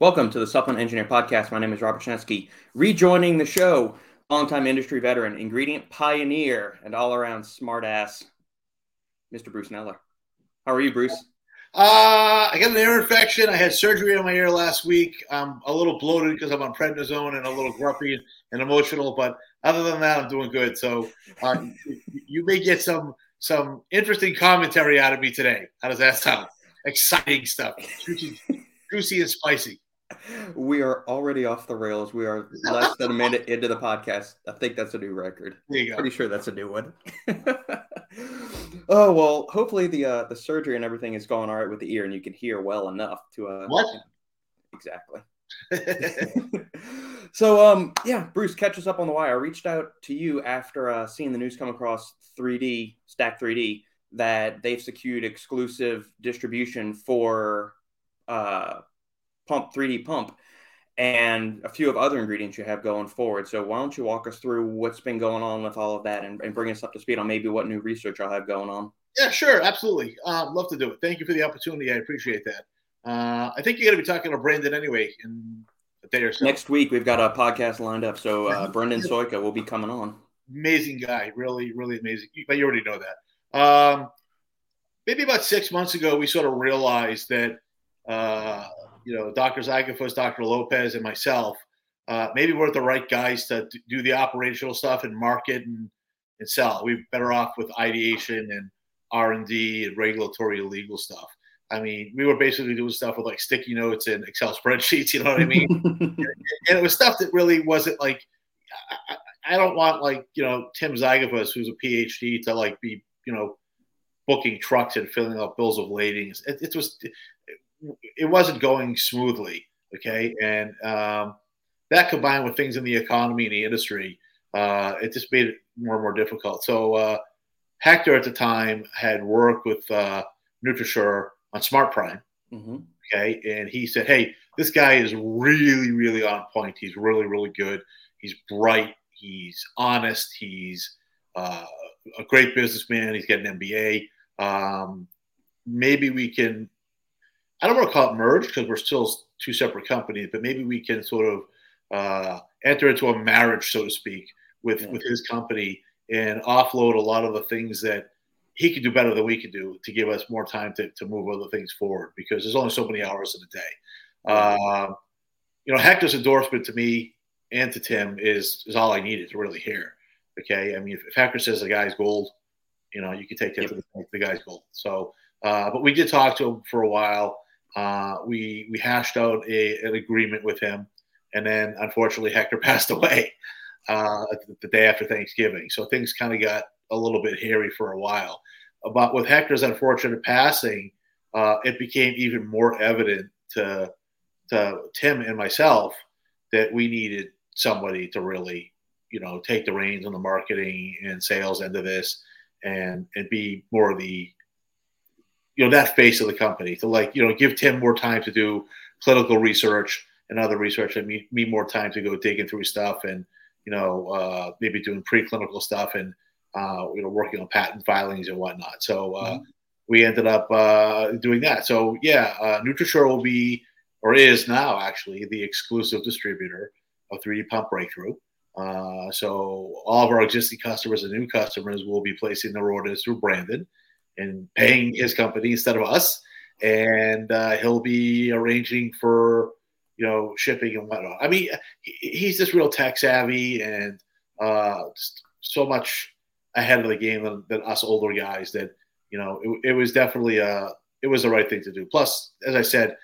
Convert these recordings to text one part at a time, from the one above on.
Welcome to the Supplement Engineer Podcast. My name is Robert Chanesky. Rejoining the show, longtime industry veteran, ingredient pioneer, and all around smartass, Mr. Bruce Kneller. How are you, Bruce? Uh, I got an ear infection. I had surgery on my ear last week. I'm a little bloated because I'm on prednisone and a little grumpy and emotional, but other than that, I'm doing good. So uh, you may get some some interesting commentary out of me today. How does that sound? Exciting stuff, juicy, juicy and spicy we are already off the rails. We are less than a minute into the podcast. I think that's a new record. There you go. Pretty sure that's a new one. oh well, hopefully the uh, the surgery and everything is going all right with the ear, and you can hear well enough to uh, what exactly. so um yeah, Bruce, catch us up on the wire. I reached out to you after uh, seeing the news come across 3D Stack 3D that they've secured exclusive distribution for uh pump 3D pump and a few of other ingredients you have going forward. So why don't you walk us through what's been going on with all of that and, and bring us up to speed on maybe what new research I'll have going on? Yeah, sure, absolutely. Uh, love to do it. Thank you for the opportunity. I appreciate that. Uh, I think you're going to be talking to Brandon anyway in a day or so. Next week we've got a podcast lined up, so uh, Brendan Soika will be coming on. Amazing guy, really, really amazing. But you already know that. Um, maybe about six months ago, we sort of realized that uh, you know, Dr. Ziegenfuss, Dr. Lopez, and myself, uh, maybe we're the right guys to do the operational stuff and market and, and sell. We're better off with ideation and R and D and regulatory and legal stuff. I mean, we were basically doing stuff with like sticky notes and Excel spreadsheets. You know what I mean? and, it was stuff that really wasn't like. I, I don't want like you know Tim Ziegenfuss, who's a PhD, to like be you know booking trucks and filling out bills of lading. It, it was it wasn't going smoothly. Okay, and um, that combined with things in the economy and the industry, uh, it just made it more and more difficult. So uh, Hector at the time had worked with uh, NutriSure on Smart Prime. Mm-hmm. Okay, and he said, "Hey, this guy is really, really on point. He's really, really good. He's bright. He's honest. He's uh, a great businessman. He's got an MBA. Um, maybe we can I don't want to call it merge because we're still two separate companies, but maybe we can sort of uh, enter into a marriage, so to speak, with yeah. with his company and offload a lot of the things that he could do better than we could do to give us more time to, to move other things forward because there's only so many hours in a day. Uh, you know, Hector's endorsement to me and to Tim is is all I needed to really hear. Okay, I mean, if, if Hector says the guy's gold, you know, you can take that yep. to the, the guy's gold. So, uh, but we did talk to him for a while. Uh, we we hashed out a, an agreement with him, and then unfortunately Hector passed away uh, the day after Thanksgiving. So things kind of got a little bit hairy for a while. But with Hector's unfortunate passing, uh, it became even more evident to to Tim and myself that we needed somebody to really, you know, take the reins on the marketing and sales end of this, and and be more of the you know that face of the company to like you know give Tim more time to do clinical research and other research and me, me more time to go digging through stuff and you know uh, maybe doing preclinical stuff and uh, you know working on patent filings and whatnot. So uh, mm-hmm. we ended up uh, doing that. So yeah, uh, NutriSure will be or is now actually the exclusive distributor of 3D Pump Breakthrough. Uh, so all of our existing customers and new customers will be placing their orders through Brandon and paying his company instead of us. And uh, he'll be arranging for you know shipping and whatnot. I mean, he's just real tech savvy and uh, just so much ahead of the game than, than us older guys that you know it, it was definitely a uh, it was the right thing to do. Plus, as I said,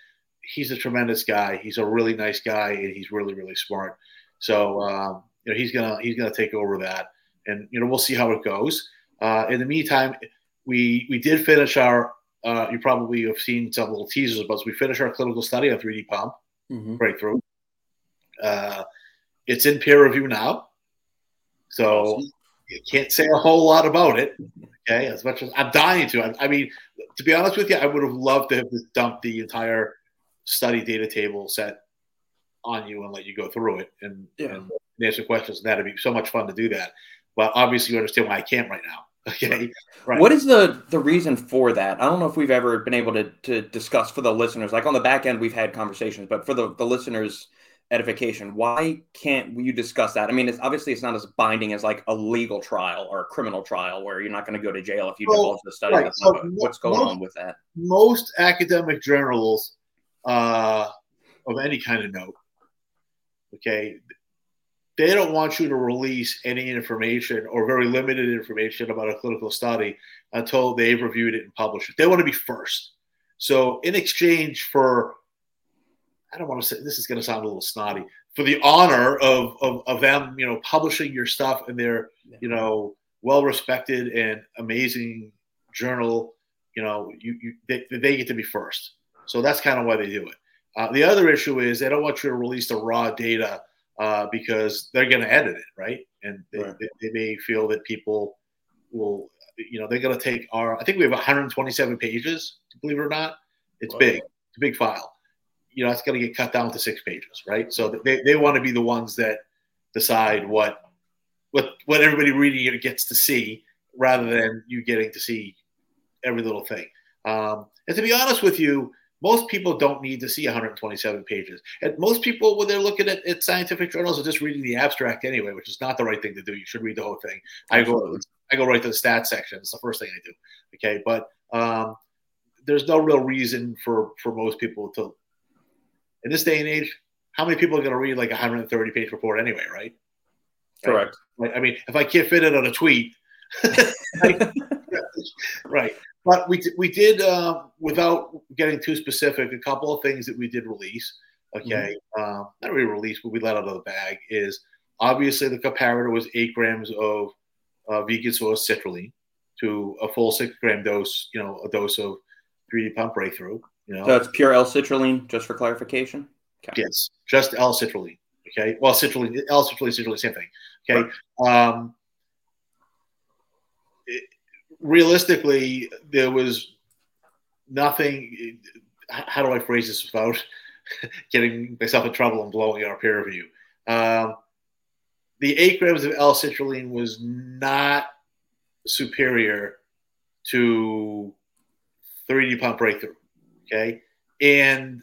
he's a tremendous guy. He's a really nice guy, and he's really really smart. So um, you know he's gonna he's gonna take over that, and you know we'll see how it goes. Uh, in the meantime, we we did finish our. Uh, you probably have seen some little teasers about. So we finished our clinical study on 3D pump mm-hmm. breakthrough. Uh, it's in peer review now, so you can't say a whole lot about it. Okay, as much as I'm dying to. I, I mean, to be honest with you, I would have loved to have just dumped the entire study data table set on you and let you go through it and, yeah. and answer questions. And that'd be so much fun to do that. But obviously, you understand why I can't right now Okay. Right. What is the the reason for that? I don't know if we've ever been able to to discuss for the listeners. Like on the back end, we've had conversations, but for the the listeners' edification, why can't you discuss that? I mean, it's obviously it's not as binding as like a legal trial or a criminal trial where you're not going to go to jail if you well, divulge the study. Right. So what's going most, on with that? Most academic journals uh, of any kind of note, okay, they don't want you to release any information or very limited information about a clinical study until they've reviewed it and published it. They want to be first. So, in exchange for, I don't want to say this is going to sound a little snotty, for the honor of, of, of them, you know, publishing your stuff in their, you know, well respected and amazing journal, you know, you, you they, they get to be first. So that's kind of why they do it. Uh, the other issue is they don't want you to release the raw data uh, because they're going to edit it, right? And they, right. They, they, may feel that people will, you know, they're going to take our. I think we have 127 pages. Believe it or not, it's big. It's a big file. You know, it's going to get cut down to six pages, right? So they, they want to be the ones that decide what what what everybody reading it gets to see, rather than you getting to see every little thing. Um, and to be honest with you, most people don't need to see 127 pages. And most people, when they're looking at, at scientific journals, are just reading the abstract anyway, which is not the right thing to do. You should read the whole thing. I go, I go right to the stats section. It's the first thing I do. Okay, but um, there's no real reason for for most people to. In this day and age, how many people are going to read like a 130 page report anyway, right? Correct. Right? I mean, if I can't fit it on a tweet, right? But we we did uh, without getting too specific. A couple of things that we did release. Okay, mm-hmm. uh, not really release, but we let out of the bag is obviously the comparator was eight grams of uh, vegan source citrulline to a full six gram dose. You know, a dose of 3D pump breakthrough. You know, so it's pure L-citrulline, just for clarification. Okay. Yes, just L-citrulline. Okay, well, citrulline, L-citrulline, citrulline, same thing. Okay. Right. Um, realistically, there was nothing. How do I phrase this without getting myself in trouble and blowing our peer review? Um, the eight grams of L-citrulline was not superior to 3D pump breakthrough. Okay, and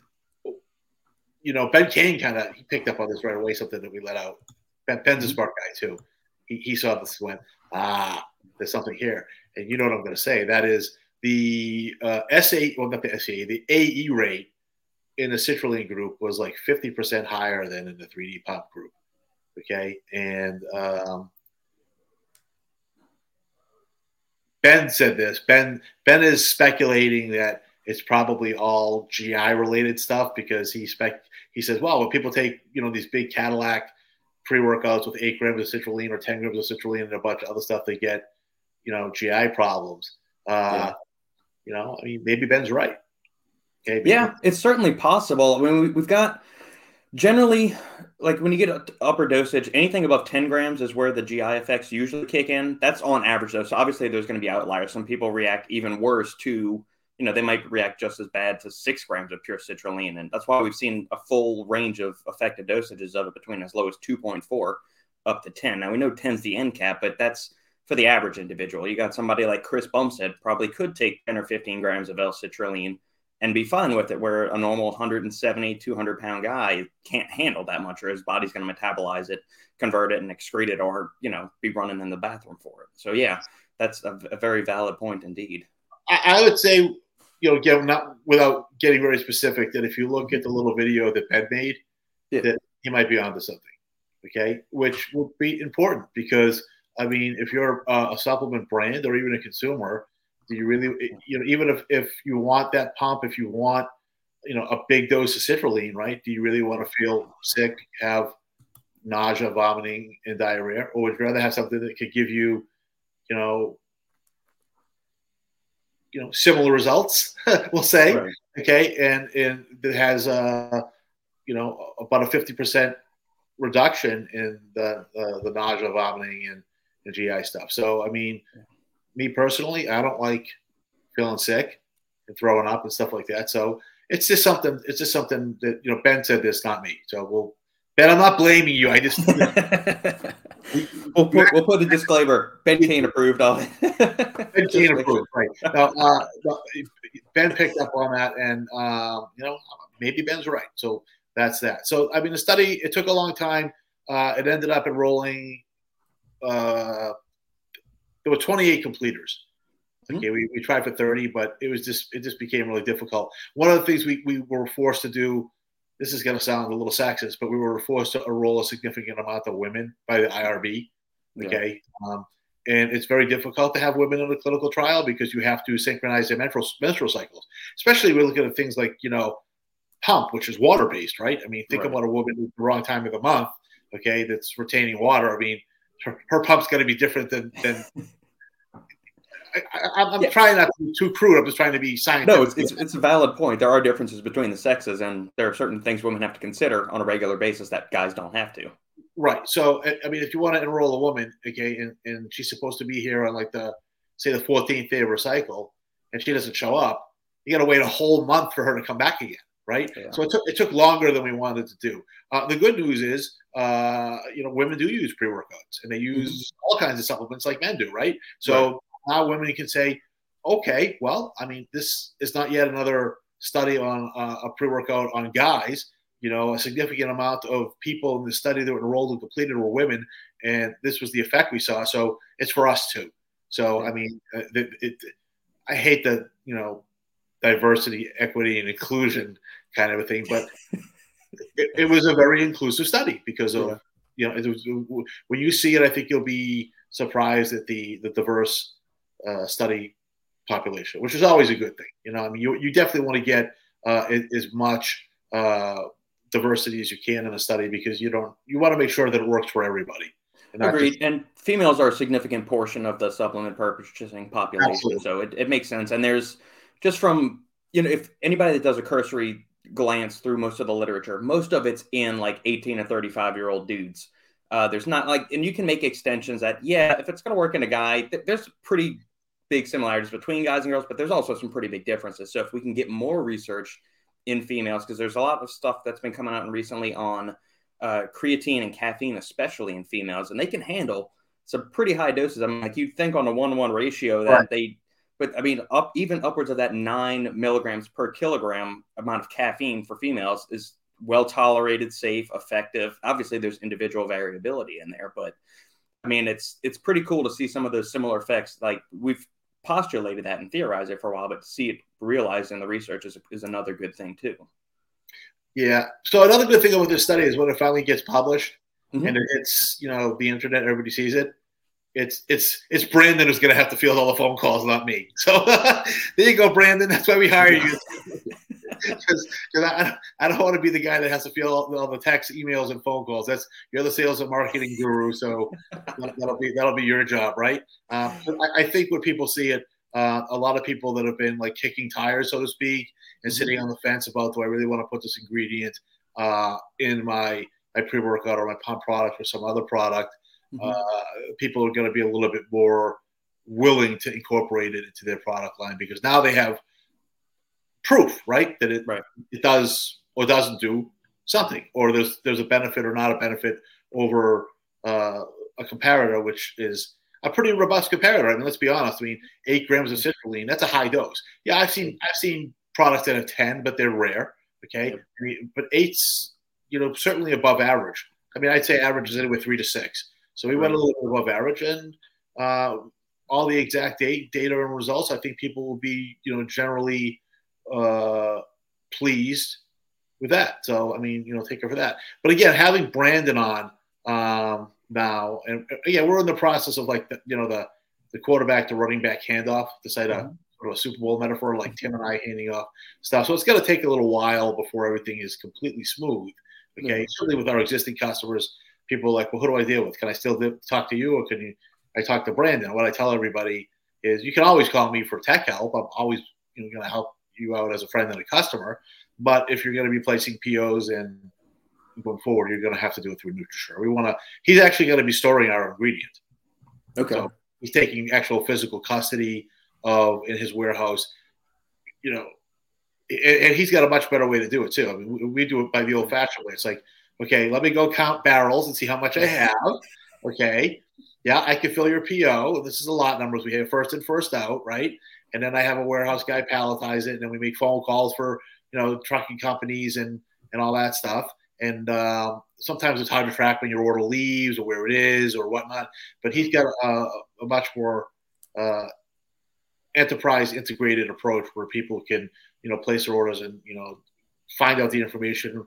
you know Ben Kane kind of he picked up on this right away. Something that we let out. Ben, Ben's a mm-hmm. smart guy too. He, he saw this went ah, there's something here and you know what I'm going to say. That is the uh, SA, well, not the SA, the AE rate in the citrulline group was like 50% higher than in the 3D pump group. Okay. And um, Ben said this. Ben Ben is speculating that it's probably all GI related stuff because he spec he says, well, when people take you know these big Cadillac pre workouts with eight grams of citrulline or ten grams of citrulline and a bunch of other stuff, they get you know, GI problems. Uh, yeah. You know, I mean, maybe Ben's right. Okay. Yeah, it's certainly possible. I mean, we've got generally like when you get upper dosage, anything above 10 grams is where the GI effects usually kick in. That's on average, though. So obviously, there's going to be outliers. Some people react even worse to, you know, they might react just as bad to six grams of pure citrulline. And that's why we've seen a full range of effective dosages of it between as low as 2.4 up to 10. Now, we know 10 is the end cap, but that's for the average individual. You got somebody like Chris Bumstead probably could take 10 or 15 grams of L-citrulline and be fine with it, where a normal 170, 200 pound guy can't handle that much, or his body's going to metabolize it, convert it, and excrete it, or you know, be running in the bathroom for it. So yeah, that's a, a very valid point indeed. I, I would say, you know, again, not without getting very specific, that if you look at the little video that Ben made, yeah. that he might be onto something. Okay, which will be important because I mean, if you're a, a supplement brand or even a consumer, do you really, you know, even if, if you want that pump, if you want, you know, a big dose of citrulline, right? Do you really want to feel sick, have nausea, vomiting, and diarrhea, or would you rather have something that could give you, you know, you know, similar results, we'll say, right. okay, and and that has, uh, you know, about a fifty percent reduction in the uh, the nausea, vomiting, and the GI stuff. So, I mean, me personally, I don't like feeling sick and throwing up and stuff like that. So it's just something. It's just something that you know. Ben said this, not me. So we'll. Ben, I'm not blaming you. I just. we'll put we'll put a disclaimer. Ben Kane approved of it. ben Kane approved, right? Now, uh, ben picked up on that, and uh, you know maybe Ben's right. So that's that. So I mean, the study it took a long time. Uh, it ended up enrolling. Uh, there were 28 completers. Mm-hmm. Okay, mm-hmm. we, we tried for 30, but it was just it just became really difficult. One of the things we, we were forced to do this is going to sound a little sexist, but we were forced to enroll a significant amount of women by the IRB. Okay. Yeah. Um, and it's very difficult to have women in a clinical trial because you have to synchronize their menstrual, menstrual cycles, especially we're looking at things like, you know, pump, which is water based, right? I mean, think right. about a woman at the wrong time of the month, okay, that's retaining water. I mean, her, her pump's going to be different than, than I, am yeah. trying not to be too crude. I'm just trying to be scientific. No, it's, it's, it's, a valid point. There are differences between the sexes, and there are certain things women have to consider on a regular basis that guys don't have to. Right. So, I mean, if you want to enroll a woman, okay, and, and she's supposed to be here on like the, say, the 14th day of her cycle, and she doesn't show up, you got to wait a whole month for her to come back again, right? Yeah. So it took it took longer than we wanted to do. Uh, the good news is, uh, you know, women do use pre workouts, and they use mm-hmm. all kinds of supplements like men do, right? So. Right now women can say, okay, well, I mean, this is not yet another study on uh, a pre workout on guys. You know, a significant amount of people in the study that were enrolled and completed were women, and this was the effect we saw. So it's for us too. So I mean, uh, it, it, I hate the you know diversity, equity, and inclusion kind of a thing, but it, it, was a very inclusive study because of yeah. you know was, when you see it, I think you'll be surprised at the the diverse uh, study population, which is always a good thing. You know, I mean, you, you definitely want to get uh, as much uh, diversity as you can in a study because you don't you want to make sure that it works for everybody. And Agreed. Just, and females are a significant portion of the supplement purchasing population, absolutely. so it, it makes sense. And there's just from you know if anybody that does a cursory glance through most of the literature, most of it's in like 18 to 35 year old dudes. Uh, there's not like, and you can make extensions that, yeah, if it's going to work in a guy, th- there's pretty big similarities between guys and girls, but there's also some pretty big differences. So if we can get more research in females, because there's a lot of stuff that's been coming out recently on uh, creatine and caffeine, especially in females, and they can handle some pretty high doses. I mean, like you'd think on a one-one ratio that right. they, but I mean, up even upwards of that nine milligrams per kilogram amount of caffeine for females is well tolerated, safe, effective. Obviously, there's individual variability in there, but I mean, it's it's pretty cool to see some of those similar effects. Like we've postulated that and theorized it for a while, but to see it realized in the research is, is another good thing too. Yeah. So another good thing about this study is when it finally gets published mm-hmm. and it's you know the internet, everybody sees it. It's it's it's Brandon who's going to have to field all the phone calls, not me. So there you go, Brandon. That's why we hire you. because I, I don't want to be the guy that has to feel all, all, the text, emails, and phone calls. That's you're the sales and marketing guru, so that'll be that'll be your job, right? Uh, I, I, think when people see it, uh, a lot of people that have been like kicking tires, so to speak, and sitting mm-hmm. on the fence about do I really want to put this ingredient uh, in my my pre workout or my pump product or some other product. Mm-hmm. Uh, people are going to be a little bit more willing to incorporate it into their product line because now they have proof, right? That it right. it does or doesn't do something, or there's there's a benefit or not a benefit over uh, a comparator, which is a pretty robust comparator. I mean, let's be honest. I mean, eight grams of citrulline, that's a high dose. Yeah, I've seen I've seen products that have ten, but they're rare. Okay, I mean, but eight's you know certainly above average. I mean, I'd say average is anywhere three to six. So we right. went a little bit above average, and uh, all the exact date, data and results, I think people will be you know generally uh, pleased with that. So I mean, you know, take care for that. But again, having Brandon on um, now, and yeah, we're in the process of like the, you know the the quarterback to running back handoff, to cite a mm-hmm. sort of a Super Bowl metaphor, like Tim and I handing off stuff. So it's going to take a little while before everything is completely smooth. Okay, mm-hmm. certainly with our existing customers, people are like, well, who do I deal with? Can I still talk to you, or can you? I talk to Brandon. What I tell everybody is, you can always call me for tech help. I'm always you know, going to help you out as a friend and a customer. But if you're going to be placing POs and going forward, you're going to have to do it through NutriSure. We want to. He's actually going to be storing our ingredient. Okay. So he's taking actual physical custody of in his warehouse. You know, and, and he's got a much better way to do it too. I mean, we, we do it by the old-fashioned way. It's like, okay, let me go count barrels and see how much I have. Okay. Yeah, I can fill your PO. This is a lot numbers. We have first in, first out, right? And then I have a warehouse guy palletize it, and then we make phone calls for you know trucking companies and and all that stuff. And uh, sometimes it's hard to track when your order leaves or where it is or whatnot. But he's got a, a much more uh, enterprise integrated approach where people can you know place their orders and you know find out the information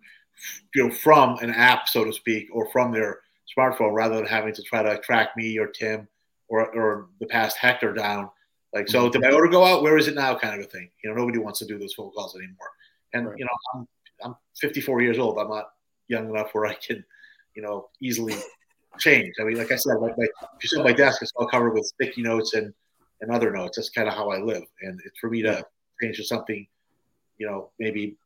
you know from an app so to speak or from their smartphone rather than having to try to track me or tim or, or the past hector down. Like so mm-hmm. did my order go out? Where is it now? Kind of a thing. You know nobody wants to do those phone calls anymore. And right. you know I'm, I'm 54 years old. I'm not young enough where i can you know easily change. I mean like i said like my, if you see my desk it's all covered with sticky notes and and other notes. That's kind of how i live. And it's for me to change to something you know maybe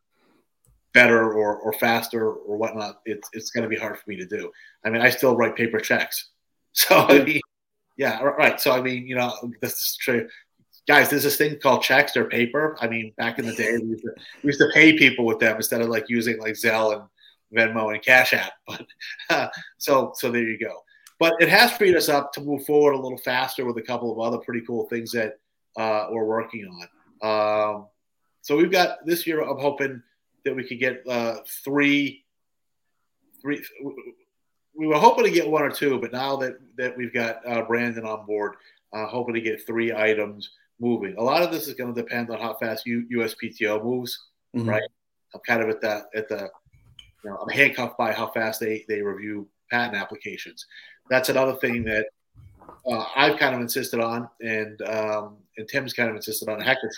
better or, or faster or whatnot, it's, it's going to be hard for me to do. I mean, I still write paper checks. So, I mean, yeah, right. So, I mean, you know, this is true. Guys, there's this thing called checks. They're paper. I mean, back in the day, we used, to, we used to pay people with them instead of like using like Zelle and Venmo and Cash App. But uh, so, so there you go. But it has freed us up to move forward a little faster with a couple of other pretty cool things that uh, we're working on. Um, so we've got this year. I'm hoping that we could get uh, three, three. We were hoping to get one or two, but now that that we've got uh, Brandon on board, uh, hoping to get three items moving. A lot of this is going to depend on how fast U, USPTO moves, mm-hmm. right? I'm kind of at that at the, you know, I'm handcuffed by how fast they they review patent applications. That's another thing that uh, I've kind of insisted on, and um, and Tim's kind of insisted on, Hector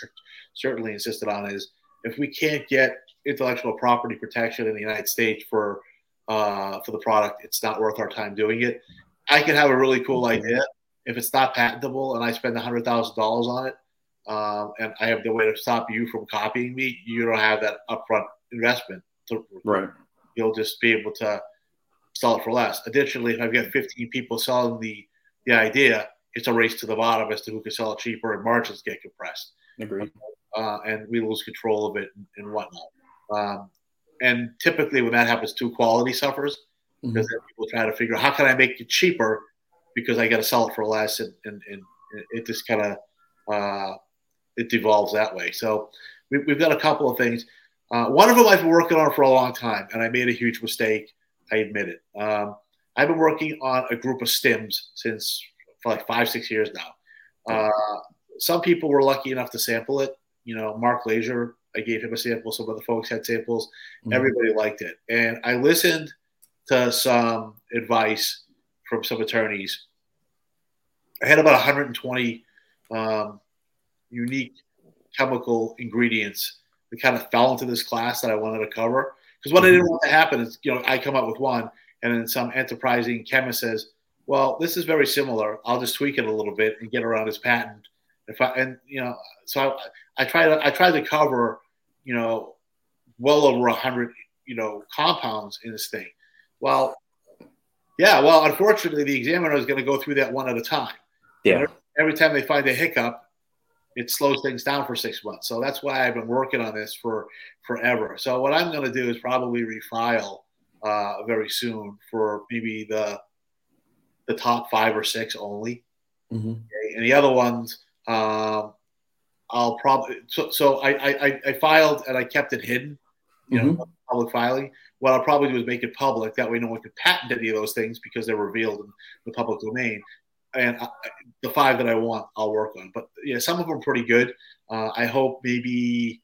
certainly insisted on, is if we can't get intellectual property protection in the United States for uh, for the product, it's not worth our time doing it. I can have a really cool idea if it's not patentable, and I spend hundred thousand dollars on it, um, and I have the way to stop you from copying me. You don't have that upfront investment. To, right. You'll just be able to sell it for less. Additionally, if I've got 15 people selling the the idea, it's a race to the bottom as to who can sell it cheaper, and margins get compressed. Agreed. Uh, and we lose control of it and, and whatnot. Um, and typically, when that happens, too, quality suffers mm-hmm. because people try to figure out how can I make it cheaper because I got to sell it for less, and, and, and it just kind of uh, it devolves that way. So we, have got a couple of things. Uh, one of them I've been working on for a long time, and I made a huge mistake. I admit it. Um, I've been working on a group of stims since for like five, six years now. Uh, some people were lucky enough to sample it. You know, Mark Lazier I gave him a sample. Some other folks had samples. Mm-hmm. Everybody liked it, and I listened to some advice from some attorneys. I had about 120 um, unique chemical ingredients that kind of fell into this class that I wanted to cover. Because what mm-hmm. I didn't want to happen is, you know, I come up with one, and then some enterprising chemist says, "Well, this is very similar. I'll just tweak it a little bit and get around his patent." If I and you know, so I, I try to I try to cover you know well over a hundred you know compounds in this thing. Well, yeah. Well, unfortunately, the examiner is going to go through that one at a time. Yeah. Every time they find a hiccup, it slows things down for six months. So that's why I've been working on this for forever. So what I'm going to do is probably refile uh, very soon for maybe the the top five or six only, mm-hmm. okay? and the other ones um, I'll probably so, so I, I I filed and I kept it hidden, you mm-hmm. know, public filing. What I'll probably do is make it public. That way, no one can patent any of those things because they're revealed in the public domain. And I, the five that I want, I'll work on. But yeah, some of them are pretty good. Uh, I hope maybe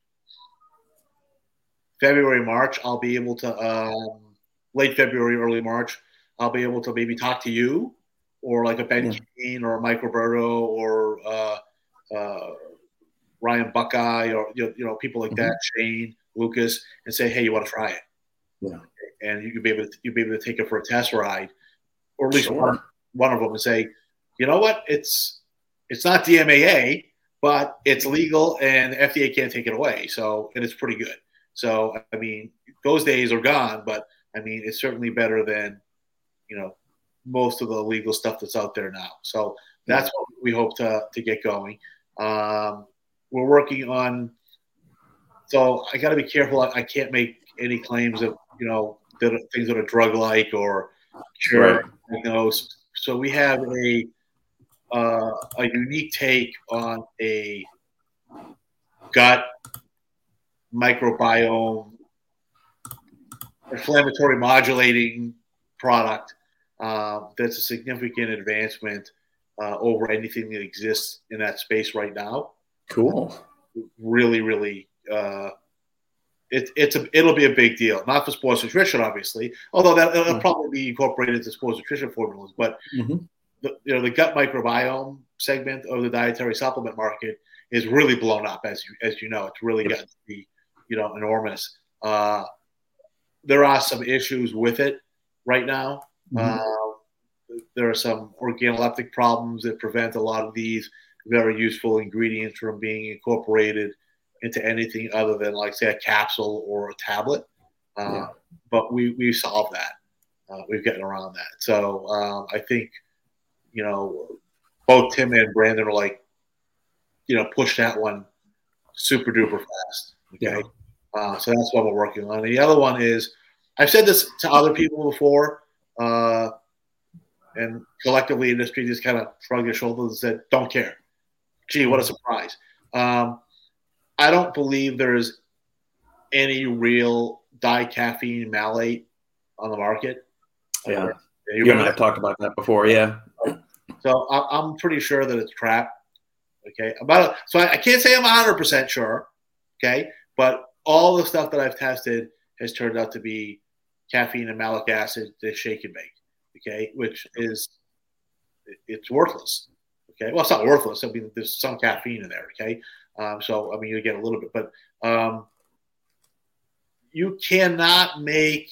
February, March, I'll be able to um, late February, early March, I'll be able to maybe talk to you or like a Ben yeah. Kane or a Mike Roberto or uh, uh, Ryan Buckeye or you know, you know people like mm-hmm. that, Shane Lucas, and say, hey, you want to try it? Yeah. And you could be able to you be able to take it for a test ride, or at least sure. one, one of them, and say, you know what, it's it's not DMAA, but it's legal and the FDA can't take it away. So and it's pretty good. So I mean, those days are gone, but I mean, it's certainly better than you know most of the legal stuff that's out there now. So that's what we hope to to get going. Um, we're working on. So I got to be careful. I, I, can't make any claims of you know that things that are drug like or cure right. so we have a uh, a unique take on a gut microbiome inflammatory modulating product uh, that's a significant advancement uh, over anything that exists in that space right now. Cool. Really, really, uh, it, it's a, it'll be a big deal. Not for sports nutrition, obviously, although that will mm-hmm. probably be incorporated into sports nutrition formulas. But mm-hmm. the, you know, the gut microbiome segment of the dietary supplement market is really blown up, as you as you know. It's really yep. gotten to be, you know, enormous. Uh, there are some issues with it right now. Mm-hmm. There are some organoleptic problems that prevent a lot of these very useful ingredients from being incorporated into anything other than, like, say, a capsule or a tablet. Uh, yeah. But we we solved that. Uh, we've gotten around that. So um, I think, you know, both Tim and Brandon are like, you know, push that one super duper fast. Okay. Yeah. Uh, so that's what we're working on. And the other one is, I've said this to other people before, uh, and collectively, industry just kind of shrugged their shoulders and said, "Don't care." Gee, what a surprise! Um, I don't believe there is any real dicaffeine malate on the market. Yeah, you, you and I have talked about that before. Yeah. So I'm pretty sure that it's crap. Okay, about so I, can't say I'm 100 percent sure. Okay, but all the stuff that I've tested has turned out to be caffeine and malic acid to shake and bake. Okay, which is it's worthless. Okay, well, it's not worthless. I mean, there's some caffeine in there. Okay, um, so I mean, you get a little bit, but um, you cannot make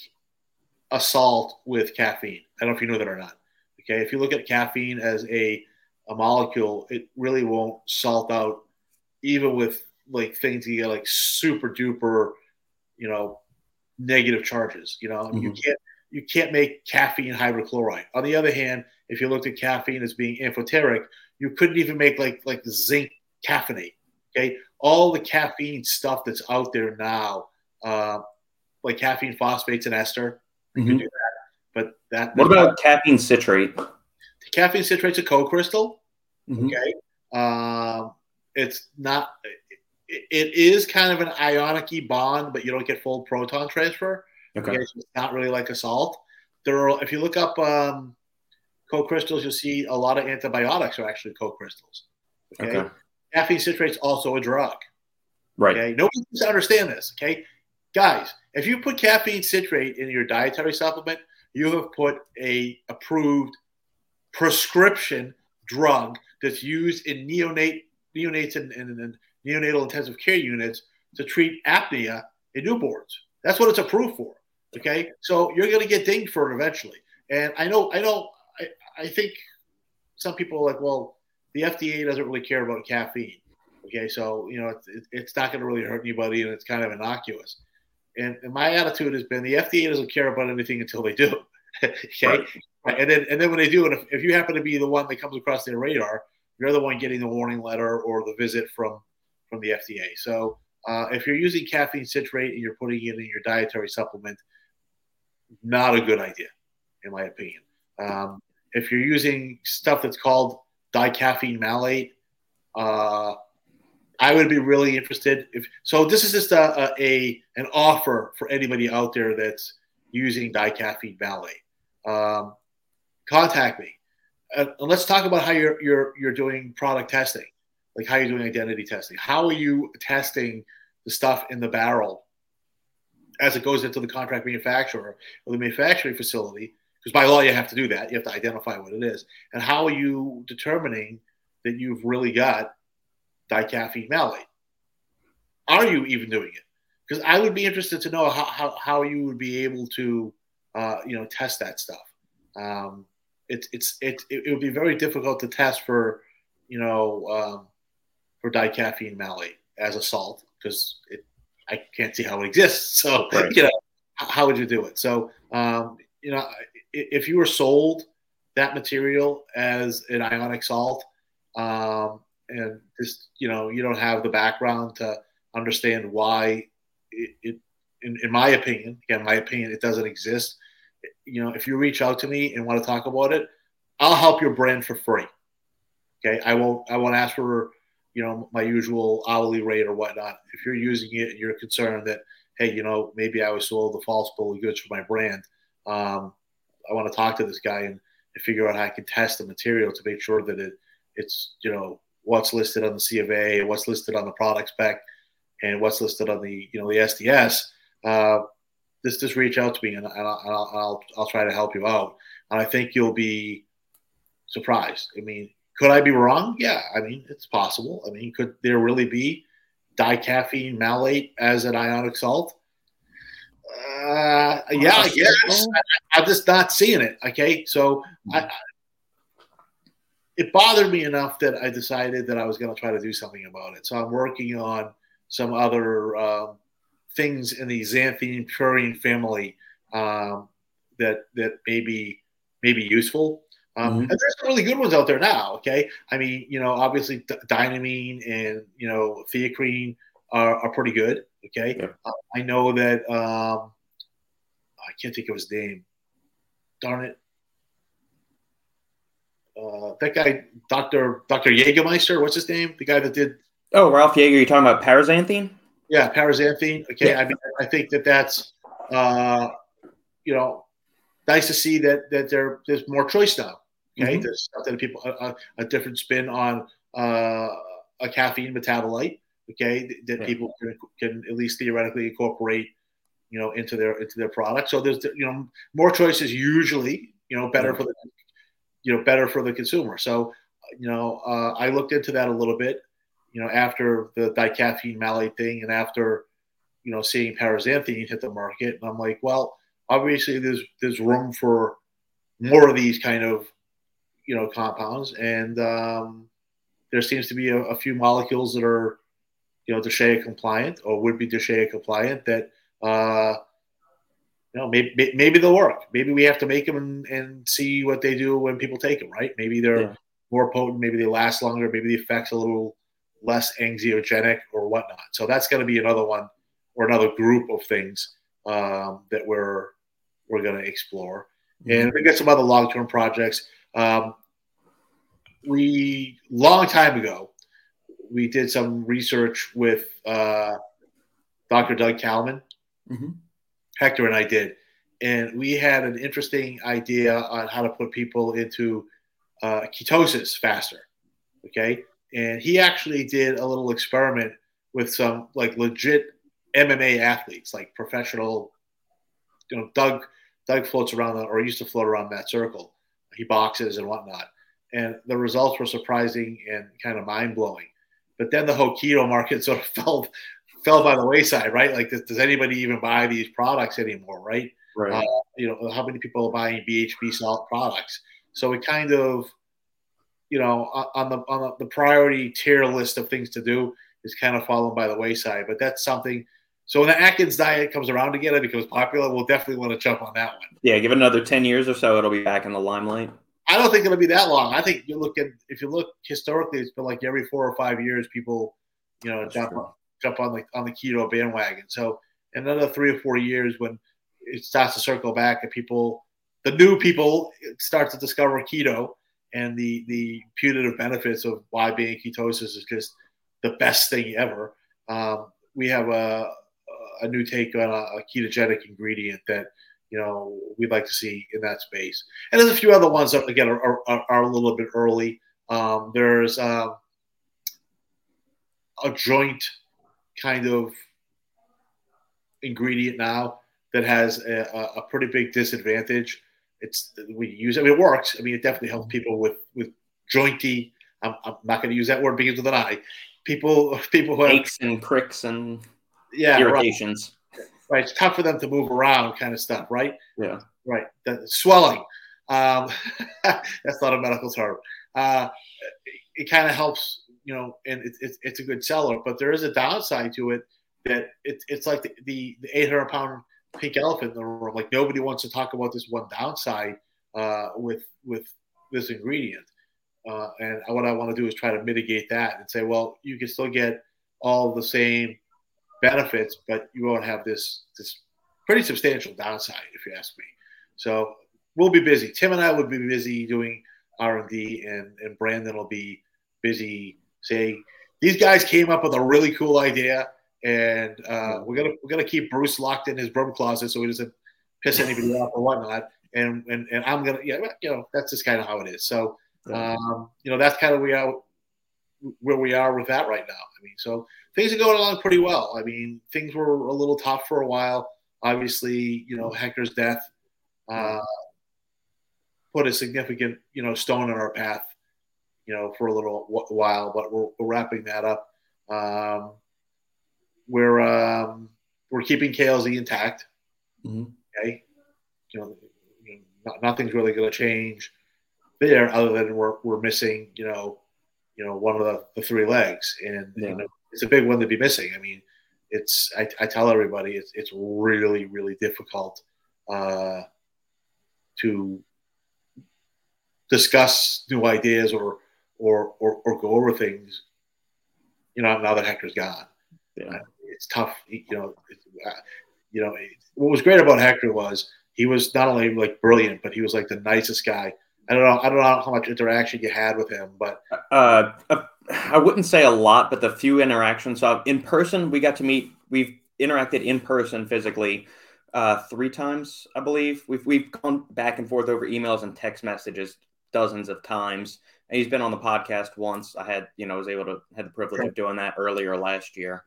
a salt with caffeine. I don't know if you know that or not. Okay, if you look at caffeine as a a molecule, it really won't salt out, even with like things you get like super duper, you know, negative charges. You know, mm-hmm. you can't you can't make caffeine hydrochloride. On the other hand, if you looked at caffeine as being amphoteric, you couldn't even make like like the zinc caffeinate. Okay, all the caffeine stuff that's out there now, uh, like caffeine phosphates and ester, mm-hmm. you can do that. But that. What about caffeine citrate? The caffeine citrate's a co-crystal. Mm-hmm. Okay, um, it's not it is kind of an ionic bond, but you don't get full proton transfer. Okay. it's not really like a salt. There are, if you look up um, co-crystals, you'll see a lot of antibiotics are actually co-crystals. Okay. okay. Caffeine citrate is also a drug. Right. Okay. Nobody needs to understand this. Okay. Guys, if you put caffeine citrate in your dietary supplement, you have put a approved prescription drug that's used in neonate neonates and, and, and neonatal intensive care units to treat apnea in newborns. That's what it's approved for. Okay, so you're going to get dinged for it eventually. And I know, I know, I, I think some people are like, well, the FDA doesn't really care about caffeine. Okay, so you know, it's, it's not going to really hurt anybody, and it's kind of innocuous. And, and, my attitude has been the FDA doesn't care about anything until they do. okay, right. and then and then when they do, and if, if you happen to be the one that comes across their radar, you're the one getting the warning letter or the visit from from the FDA. So uh, if you're using caffeine citrate and you're putting it in your dietary supplement, not a good idea, in my opinion. Um, if you're using stuff that's called dicaffeine malate, uh, I would be really interested. If so, this is just a, a, a an offer for anybody out there that's using dicaffeine malate. Um, contact me. Uh, and let's talk about how you're you're you're doing product testing like how you're doing identity testing? How are you testing the stuff in the barrel as it goes into the contract manufacturer or the manufacturing facility? Because by law, you have to do that. You have to identify what it is. And how are you determining that you've really got dicaffeine malate? Are you even doing it? Because I would be interested to know how, how, how you would be able to, uh, you know, test that stuff. Um, it's it's it, it would be very difficult to test for, you know, um, for dicaffeine malate as a salt because I can't see how it exists. So right. you know, how would you do it? So um, you know, if you were sold that material as an ionic salt, um, and just you know, you don't have the background to understand why it, it in, in my opinion, again, my opinion, it doesn't exist. You know, if you reach out to me and want to talk about it, I'll help your brand for free. Okay, I won't I won't ask for you know my usual hourly rate or whatnot. If you're using it and you're concerned that hey, you know maybe I was sold the false bill of goods for my brand, um, I want to talk to this guy and, and figure out how I can test the material to make sure that it it's you know what's listed on the C of A, what's listed on the product spec, and what's listed on the you know the SDS. Uh, just just reach out to me and, and I'll, I'll, I'll try to help you out. And I think you'll be surprised. I mean, could I be wrong? Yeah, I mean it's possible. I mean, could there really be dicaffeine malate as an ionic salt? Uh, yeah, I guess. I, am just not seeing it. Okay, so I, I, it bothered me enough that I decided that I was going to try to do something about it. So I'm working on some other um, things in the xanthine purine family um, that that may be, may be useful. Um, mm-hmm. And there's some really good ones out there now. Okay, I mean, you know, obviously D- dynamine and you know theacrine are, are pretty good. Okay, yeah. uh, I know that um, I can't think of his name. Darn it. Uh, that guy, Doctor Doctor Jägermeister, what's his name? The guy that did. Oh, Ralph Jaeger. You talking about paraxanthine? Yeah, paraxanthine. Okay, yeah. I mean, I think that that's, uh, you know, nice to see that that there there's more choice now. Okay, mm-hmm. there's something people a, a, different spin on uh, a caffeine metabolite. Okay, that yeah. people can, can at least theoretically incorporate, you know, into their into their product. So there's you know more choices usually you know better for the you know better for the consumer. So you know uh, I looked into that a little bit. You know after the dicaffeine malate thing and after you know seeing paraxanthine hit the market, and I'm like, well, obviously there's there's room for more of these kind of you know compounds, and um, there seems to be a, a, few molecules that are you know DSHEA compliant or would be DSHEA compliant that uh, you know maybe maybe they'll work. Maybe we have to make them and, and see what they do when people take them. Right? Maybe they're yeah. more potent. Maybe they last longer. Maybe the effects a little less anxiogenic or whatnot. So that's going to be another one or another group of things um, that we're we're going to explore. Mm-hmm. And we got some other long term projects. Um, we long time ago, we did some research with uh, Dr. Doug Kalman. Mm-hmm. Hector and I did, and we had an interesting idea on how to put people into uh, ketosis faster. Okay, and he actually did a little experiment with some like legit MMA athletes, like professional. You know, Doug Doug floats around or used to float around that circle. He boxes and whatnot. And the results were surprising and kind of mind blowing. But then the whole keto market sort of fell fell by the wayside, right? Like, does, does anybody even buy these products anymore, right? Right. Uh, you know, how many people are buying BHB salt products? So it kind of, you know, on the on the priority tier list of things to do is kind of fallen by the wayside. But that's something so when the Atkins diet comes around again, it becomes popular. We'll definitely want to jump on that one. Yeah, give it another ten years or so, it'll be back in the limelight. I don't think it'll be that long. I think you look at if you look historically, it's been like every four or five years, people, you know, That's jump on, jump on the on the keto bandwagon. So another three or four years when it starts to circle back and people, the new people, start to discover keto and the the putative benefits of why being ketosis is just the best thing ever. Um, we have a a new take on a, a, ketogenic ingredient that you know we'd like to see in that space. And there's a few other ones that again are, are, are a little bit early. Um, there's um, a joint kind of ingredient now that has a, a, pretty big disadvantage. It's we use it. I mean, it works. I mean, it definitely helps people with with jointy. I'm, I'm not going to use that word begins with an I. People, people who have aches and pricks and yeah, irritations. Right. right. It's tough for them to move around, kind of stuff, right? Yeah. Right. The swelling. Um, that's not a medical term. Uh, it, it kind of helps, you know, and it, it, it's a good seller, but there is a downside to it that it, it's like the, the, the 800 pound pink elephant in the room. Like nobody wants to talk about this one downside uh, with with this ingredient. Uh, and what I want to do is try to mitigate that and say, well, you can still get all the same benefits, but you won't have this this pretty substantial downside, if you ask me. So we'll be busy. Tim and I will be busy doing R and D, and and Brandon will be busy saying these guys came up with a really cool idea, and uh, we're gonna we're gonna keep Bruce locked in his broom closet so he doesn't piss anybody off or whatnot. And, and and I'm gonna yeah you know that's just kind of how it is. So um, you know that's kind of we are where we are with that right now. I mean, so things are going along pretty well. I mean, things were a little tough for a while. Obviously, you know Hector's death uh, put a significant you know stone in our path. You know for a little while, but we're, we're wrapping that up. Um, we're um, we're keeping KLZ intact. Mm-hmm. Okay, you know, not, nothing's really going to change there, other than we're we're missing, you know, you know, one of the, the three legs, and yeah. you know, it's a big one to be missing. I mean, it's I, I tell everybody it's it's really really difficult uh, to discuss new ideas or or or, or go over things. You know, now that Hector's gone, yeah. it's tough. You know, uh, you know, what was great about Hector was he was not only like brilliant, but he was like the nicest guy. I don't know. I don't know how much interaction you had with him, but uh, uh, I wouldn't say a lot, but the few interactions. So in person, we got to meet. We've interacted in person physically uh, three times, I believe. We've we've gone back and forth over emails and text messages dozens of times. And he's been on the podcast once. I had, you know, was able to had the privilege of doing that earlier last year.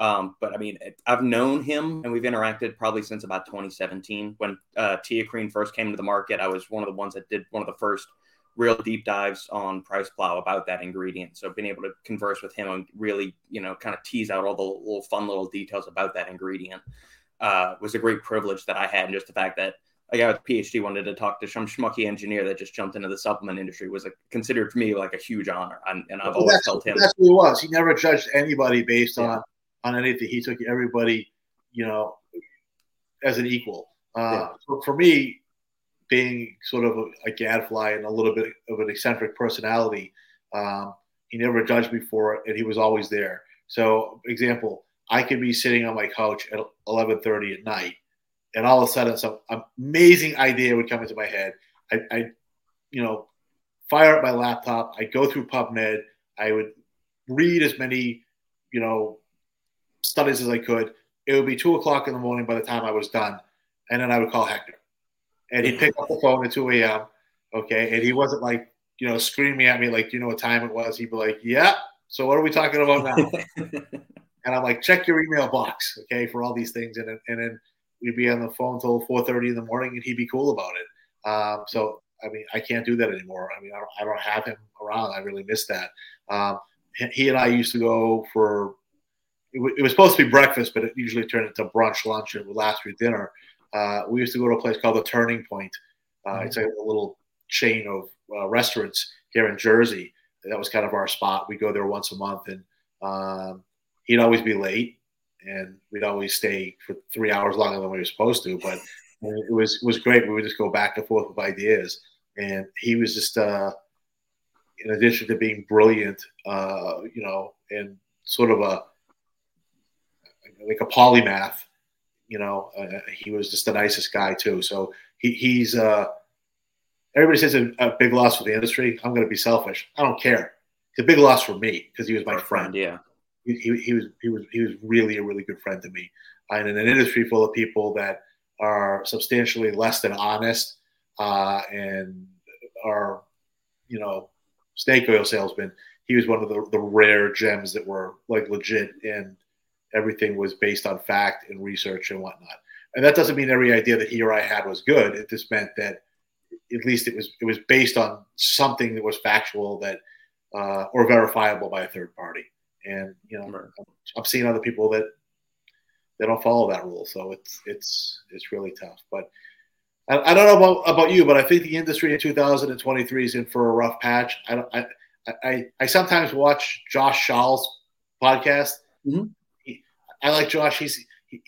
Um, but I mean, I've known him and we've interacted probably since about 2017 when uh, TeaCrine first came to the market. I was one of the ones that did one of the first real deep dives on PricePlow about that ingredient. So being able to converse with him and really, you know, kind of tease out all the little fun little details about that ingredient uh, was a great privilege that I had. And just the fact that a guy with a PhD wanted to talk to some schmucky engineer that just jumped into the supplement industry was a, considered for me like a huge honor. And, and I've well, always felt him. That's who he was. He never judged anybody based yeah. on on anything. He took everybody, you know, as an equal. Uh, yeah. So for me, being sort of a, a, gadfly and a little bit of an eccentric personality, um, he never judged me for it, and he was always there. So, example, I could be sitting on my couch at 11:30 at night, and all of a sudden, some amazing idea would come into my head. I, I you know, fire up my laptop. I go through PubMed. I would read as many, you know, studies as I could. It would be two o'clock in the morning by the time I was done, and then I would call Hector, and he'd pick up the phone at two a.m. Okay, and he wasn't like you know screaming at me like, "Do you know what time it was?" He'd be like, "Yeah." So what are we talking about now? and I'm like, "Check your email box, okay, for all these things," and then, and then we'd be on the phone till four thirty in the morning, and he'd be cool about it. Um, so I mean, I can't do that anymore. I mean, I don't, I don't have him around. I really miss that. Um, he and I used to go for it, was supposed to be breakfast, but it usually turned into brunch, lunch, and last week dinner. Uh, we used to go to a place called the Turning Point. Uh, mm-hmm. It's a, a, little chain of uh, restaurants here in Jersey. That was kind of our spot. We go there once a month, and um, he'd always be late, and we'd always stay for three hours longer than we were supposed to. But it was it was great. We would just go back and forth with ideas, and he was just, uh, in addition to being brilliant, uh, you know, and sort of a like a polymath. You know, uh, he was just the nicest guy too. So he, he's uh, everybody says a, a, big loss for the industry. I'm going to be selfish. I don't care. It's a big loss for me because he was my friend. Yeah, he, he, he, was he was he was really a really good friend to me. And in an industry full of people that are substantially less than honest uh, and are, you know, snake oil salesmen, he was one of the, the rare gems that were like legit and everything was based on fact and research and whatnot. And that doesn't mean every idea that he or I had was good. It just meant that at least it was it was based on something that was factual that uh, or verifiable by a third party. And you know, right. I've seen other people that they don't follow that rule, so it's it's it's really tough. But I, I don't know about, about you, but I think the industry in 2023 is in for a rough patch. I don't, I, I, I sometimes watch Josh Shaw's podcast. Mm-hmm. I like Josh. He's he,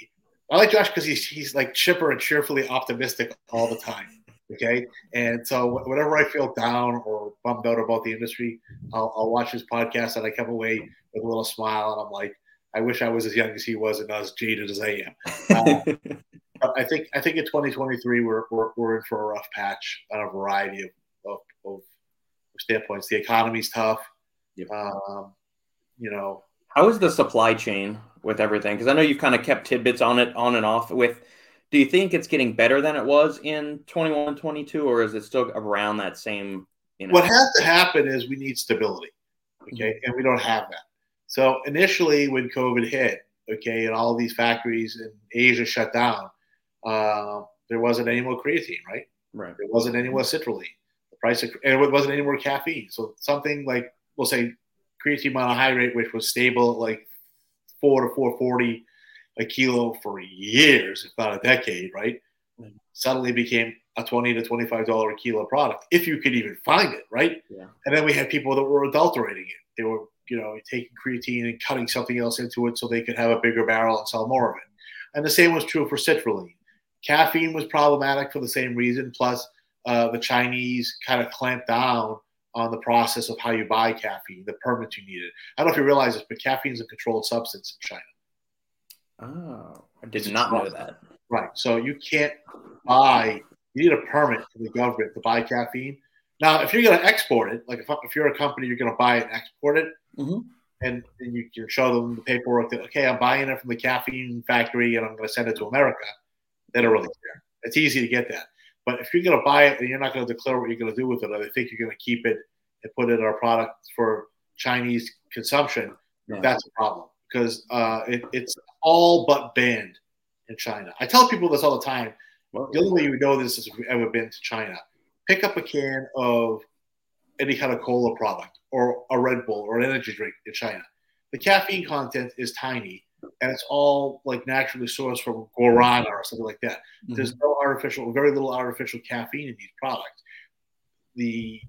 I like Josh because he's he's like chipper and cheerfully optimistic all the time. Okay, and so whenever I feel down or bummed out about the industry, I'll, I'll watch his podcast and I come away with a little smile and I'm like, I wish I was as young as he was and not as jaded as I am. Uh, I think I think in 2023 we're, we're, we're in for a rough patch on a variety of, of, of standpoints. The economy's tough. Yep. Um, you know, how is the supply chain with everything? Because I know you've kind of kept tidbits on it on and off with. Do you think it's getting better than it was in 21, 22, or is it still around that same? You know? What has to happen is we need stability, okay, mm-hmm. and we don't have that. So initially, when COVID hit, okay, and all these factories in Asia shut down, uh, there wasn't any more creatine, right? Right. There wasn't any more citrulline. The price of and it wasn't any more caffeine. So something like we'll say creatine monohydrate, which was stable like four to four forty a kilo for years, if not a decade, right? Mm-hmm. Suddenly became a twenty to twenty-five dollar a kilo product, if you could even find it, right? Yeah. And then we had people that were adulterating it. They were, you know, taking creatine and cutting something else into it so they could have a bigger barrel and sell more of it. And the same was true for citrulline. Caffeine was problematic for the same reason. Plus, uh, the Chinese kind of clamped down on the process of how you buy caffeine, the permits you needed. I don't know if you realize this, but caffeine is a controlled substance in China. Oh, I did not know that. Right. So you can't buy, you need a permit from the government to buy caffeine. Now, if you're going to export it, like if, if you're a company, you're going to buy it and export it, mm-hmm. and, and you can show them the paperwork that, okay, I'm buying it from the caffeine factory and I'm going to send it to America, they don't really care. It's easy to get that. But if you're going to buy it and you're not going to declare what you're going to do with it, or they think you're going to keep it and put it in our product for Chinese consumption, yeah. that's a problem because uh, it, it's all but banned in China. I tell people this all the time. Well, the only way you know this is if you've ever been to China. Pick up a can of any kind of cola product or a Red Bull or an energy drink in China. The caffeine content is tiny and it's all like naturally sourced from guarana or something like that. Mm-hmm. There's no artificial, very little artificial caffeine in these products. The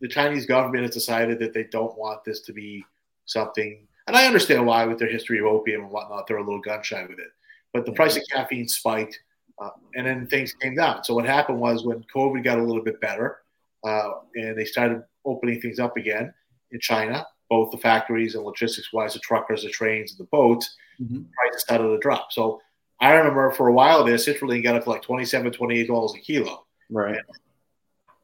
the Chinese government has decided that they don't want this to be something, and I understand why with their history of opium and whatnot, they're a little gun shy with it. But the price of caffeine spiked, uh, and then things came down. So what happened was when COVID got a little bit better, uh, and they started opening things up again in China, both the factories and logistics wise, the truckers, the trains, and the boats, mm-hmm. prices started to drop. So I remember for a while there, citrulline got up to like 27 $28 a kilo. Right. And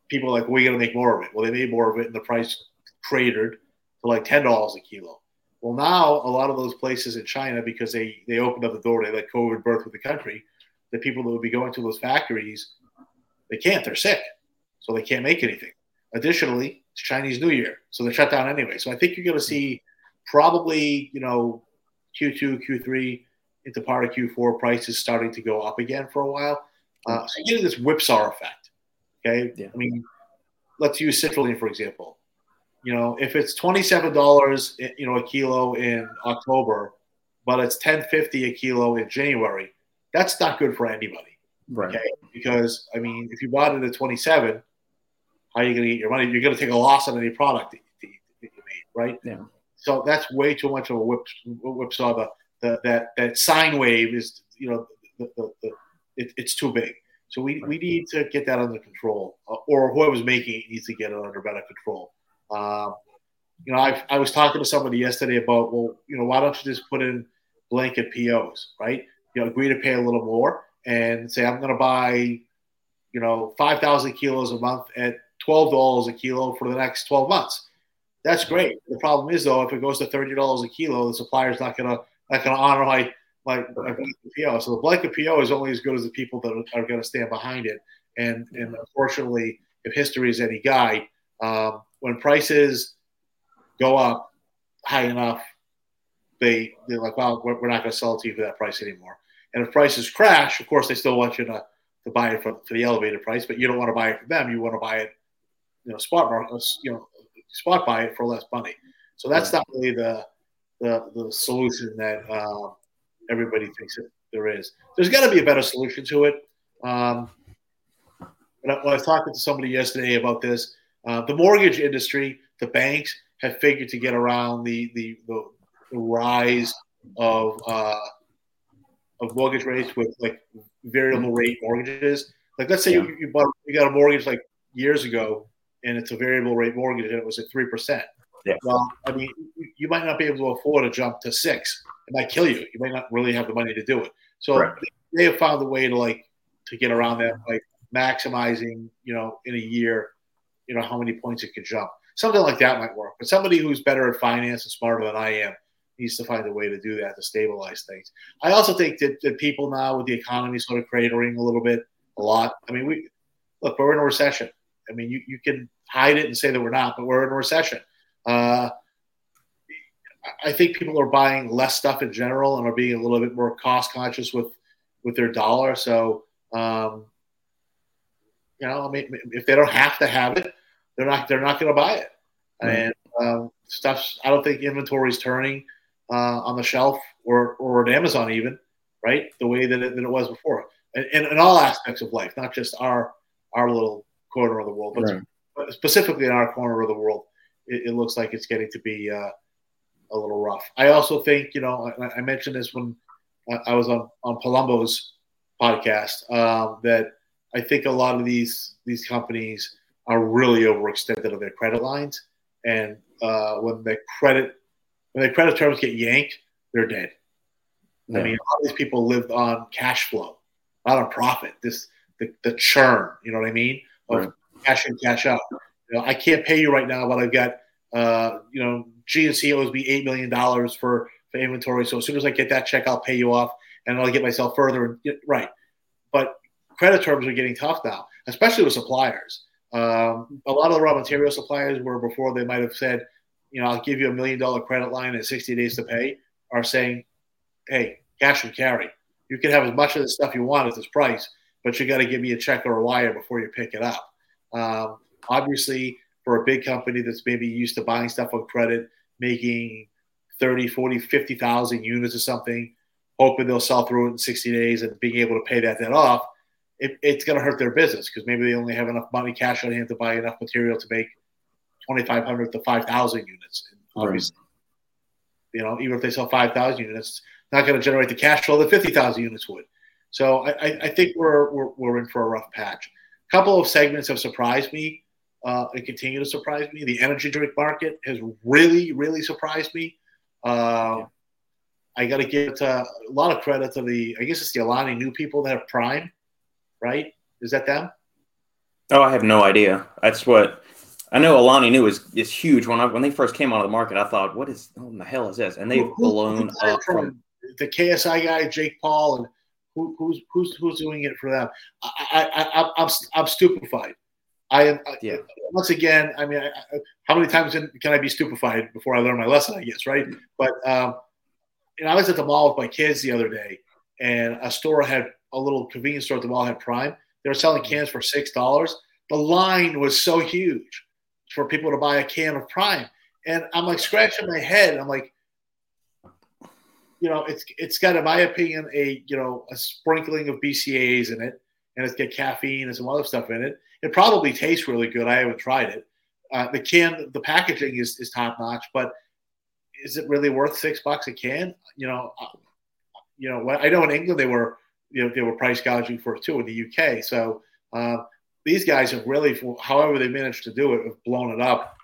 people like, we're going to make more of it. Well, they made more of it, and the price cratered to like $10 a kilo. Well, now a lot of those places in China, because they, they opened up the door, they let COVID birth with the country, the people that would be going to those factories, they can't. They're sick. So they can't make anything. Additionally, it's Chinese New Year, so they're shut down anyway. So I think you're going to see probably you know Q2, Q3 into part of Q4 prices starting to go up again for a while. Uh, so you're getting this whipsaw effect. Okay, yeah. I mean, let's use citrulline for example. You know, if it's twenty seven dollars, you know, a kilo in October, but it's ten fifty a kilo in January, that's not good for anybody. Right. Okay, because I mean, if you bought it at twenty seven how are you going to get your money? You're going to take a loss on any product that you, that you made, right? Yeah. So that's way too much of a whip whipsaw. The, the that that sine wave is you know the, the, the it, it's too big. So we, we need to get that under control, uh, or whoever's making it needs to get it under better control. Um, you know, I, I was talking to somebody yesterday about, well, you know, why don't you just put in blanket POs, right? You know, agree to pay a little more and say, I'm going to buy, you know, 5,000 kilos a month at twelve dollars a kilo for the next twelve months. That's great. The problem is though, if it goes to thirty dollars a kilo, the supplier's not gonna not gonna honor my my, my PO. So the blanket PO is only as good as the people that are, are going to stand behind it. And and unfortunately, if history is any guide, um, when prices go up high enough, they they're like, well, we're, we're not going to sell it to you for that price anymore. And if prices crash, of course, they still want you to, to buy it for, for the elevated price, but you don't want to buy it from them. You want to buy it you know spot market, you know spot buy it for less money. So that's not really the the, the solution that uh, everybody thinks that there is. There's got to be a better solution to it. Um, when I was talking to somebody yesterday about this, uh, the mortgage industry, the banks have figured to get around the the, the, the rise of uh, of mortgage rates with like variable rate mortgages. Like let's say yeah. you, you bought you got a mortgage like years ago and it's a variable rate mortgage and it was at 3%. Yeah. Well, I mean, you might not be able to afford a jump to six. It might kill you. You might not really have the money to do it. So right. they have found a way to like to get around that, like maximizing, you know, in a year you know, how many points it could jump. Something like that might work. But somebody who's better at finance and smarter than I am needs to find a way to do that to stabilize things. I also think that, that people now with the economy sort of cratering a little bit, a lot. I mean, we look, we're in a recession. I mean, you, you can hide it and say that we're not, but we're in a recession. Uh, I think people are buying less stuff in general and are being a little bit more cost conscious with with their dollar. So, um, you know, I mean, if they don't have to have it, they're not they're not going to buy it. And um, stuff's I don't think inventory is turning uh, on the shelf or or at Amazon even, right? The way that it, that it was before, and, and in all aspects of life, not just our our little corner of the world, but, right. specifically in our corner of the world, it, it looks like it's getting to be uh, a little rough. I also think, you know, I, I mentioned this when I was on on Palumbo's podcast um, that I think a lot of these these companies are really overextended on their credit lines, and uh, when the credit when the credit terms get yanked, they're dead. Yeah. I mean, all these people lived on cash flow, not on profit. This the, the churn, you know what I mean, of right. cash in, cash out. You know, I can't pay you right now, but I've got uh, you know GNC owes me eight million dollars for for inventory. So as soon as I get that check, I'll pay you off, and I'll get myself further. right, but credit terms are getting tough now, especially with suppliers. Um, a lot of the raw material suppliers were before they might have said, you know, I'll give you a million dollar credit line and 60 days to pay, are saying, hey, cash and carry. You can have as much of the stuff you want at this price, but you got to give me a check or a wire before you pick it up. Um, obviously, for a big company that's maybe used to buying stuff on credit, making 30, 40, 50,000 units or something, hoping they'll sell through it in 60 days and being able to pay that debt off, it, it's going to hurt their business because maybe they only have enough money cash on hand to buy enough material to make 2,500 to 5,000 units. And obviously, right. you know, even if they sell 5,000 units, it's not going to generate the cash flow that 50,000 units would. So I, I think we're, we're, we're in for a rough patch. A couple of segments have surprised me uh, and continue to surprise me. The energy drink market has really, really surprised me. Uh, I got to give uh, a lot of credit to the, I guess it's the Alani Nu people that have Prime, right? Is that them? Oh, I have no idea. That's what I know. Alani Nu is is huge. When I, when they first came onto the market, I thought, "What is? What the hell is this?" And they've who, blown up from the KSI guy, Jake Paul, and who, who's who's who's doing it for them? I, I, I, I'm I'm stupefied. I am. Yeah. Once again, I mean, I, how many times can I be stupefied before I learn my lesson? I guess, right? But um, you know, I was at the mall with my kids the other day, and a store had a little convenience store at the mall had Prime. They were selling cans for six dollars. The line was so huge for people to buy a can of Prime, and I'm like scratching my head. I'm like, you know, it's it's got, in my opinion, a you know a sprinkling of BCAAs in it, and it's got caffeine and some other stuff in it it probably tastes really good. I haven't tried it. Uh, the can, the packaging is, is top notch, but is it really worth six bucks a can? You know, uh, you know, I know in England they were, you know, they were price gouging for it too in the UK. So uh, these guys have really, however they managed to do it, have blown it up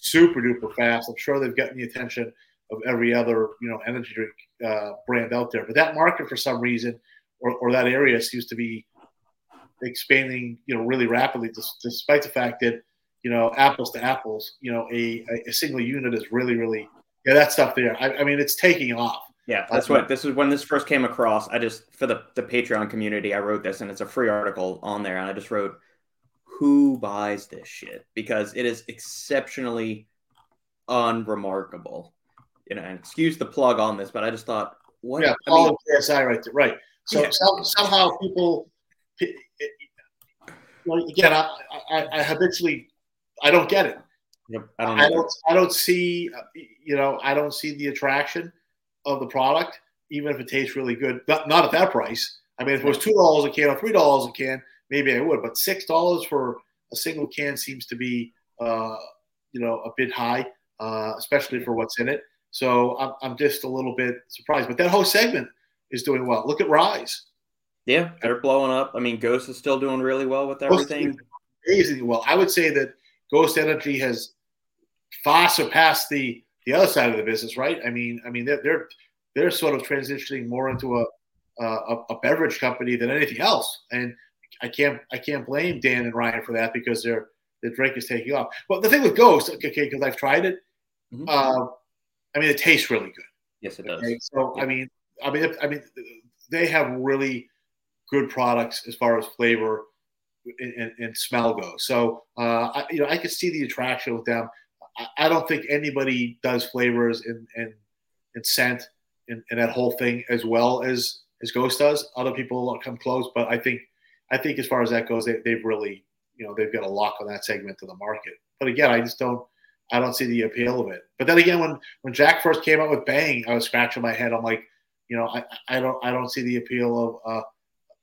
super duper fast. I'm sure they've gotten the attention of every other, you know, energy drink uh, brand out there. But that market, for some reason, or, or that area seems to be expanding, you know, really rapidly, despite the fact that, you know, apples to apples, you know, a, a single unit is really, really, yeah, that stuff there. I, I mean, it's taking off. Yeah, that's what this is when this first came across. I just for the the Patreon community, I wrote this, and it's a free article on there, and I just wrote, "Who buys this shit?" Because it is exceptionally unremarkable. You know, and excuse the plug on this, but I just thought, what? Yeah, I mean, KSI right there, right. So yeah. some, somehow people well, again, I, I, I, habitually, I don't get it. Yep, I don't. I don't, I don't see, you know, I don't see the attraction of the product, even if it tastes really good. Not, not at that price. I mean, if it was two dollars a can or three dollars a can, maybe I would. But six dollars for a single can seems to be, uh, you know, a bit high, uh, especially for what's in it. So I'm, I'm just a little bit surprised. But that whole segment is doing well. Look at Rise. Yeah, they're blowing up. I mean, Ghost is still doing really well with everything. Amazing well. I would say that Ghost Energy has far surpassed the the other side of the business, right? I mean, I mean they're they're they're sort of transitioning more into a a, a beverage company than anything else, and I can't I can't blame Dan and Ryan for that because they're the drink is taking off. But the thing with Ghost, okay, because I've tried it, mm-hmm. uh, I mean, it tastes really good. Yes, it does. Okay? So yeah. I mean, I mean, I mean, they have really good products as far as flavor and, and smell goes. So uh, I, you know, I could see the attraction with them. I, I don't think anybody does flavors and and, and scent and, and that whole thing as well as as Ghost does. Other people come close, but I think I think as far as that goes, they, they've really you know they've got a lock on that segment of the market. But again, I just don't I don't see the appeal of it. But then again, when when Jack first came out with Bang, I was scratching my head. I'm like, you know, I, I don't I don't see the appeal of uh,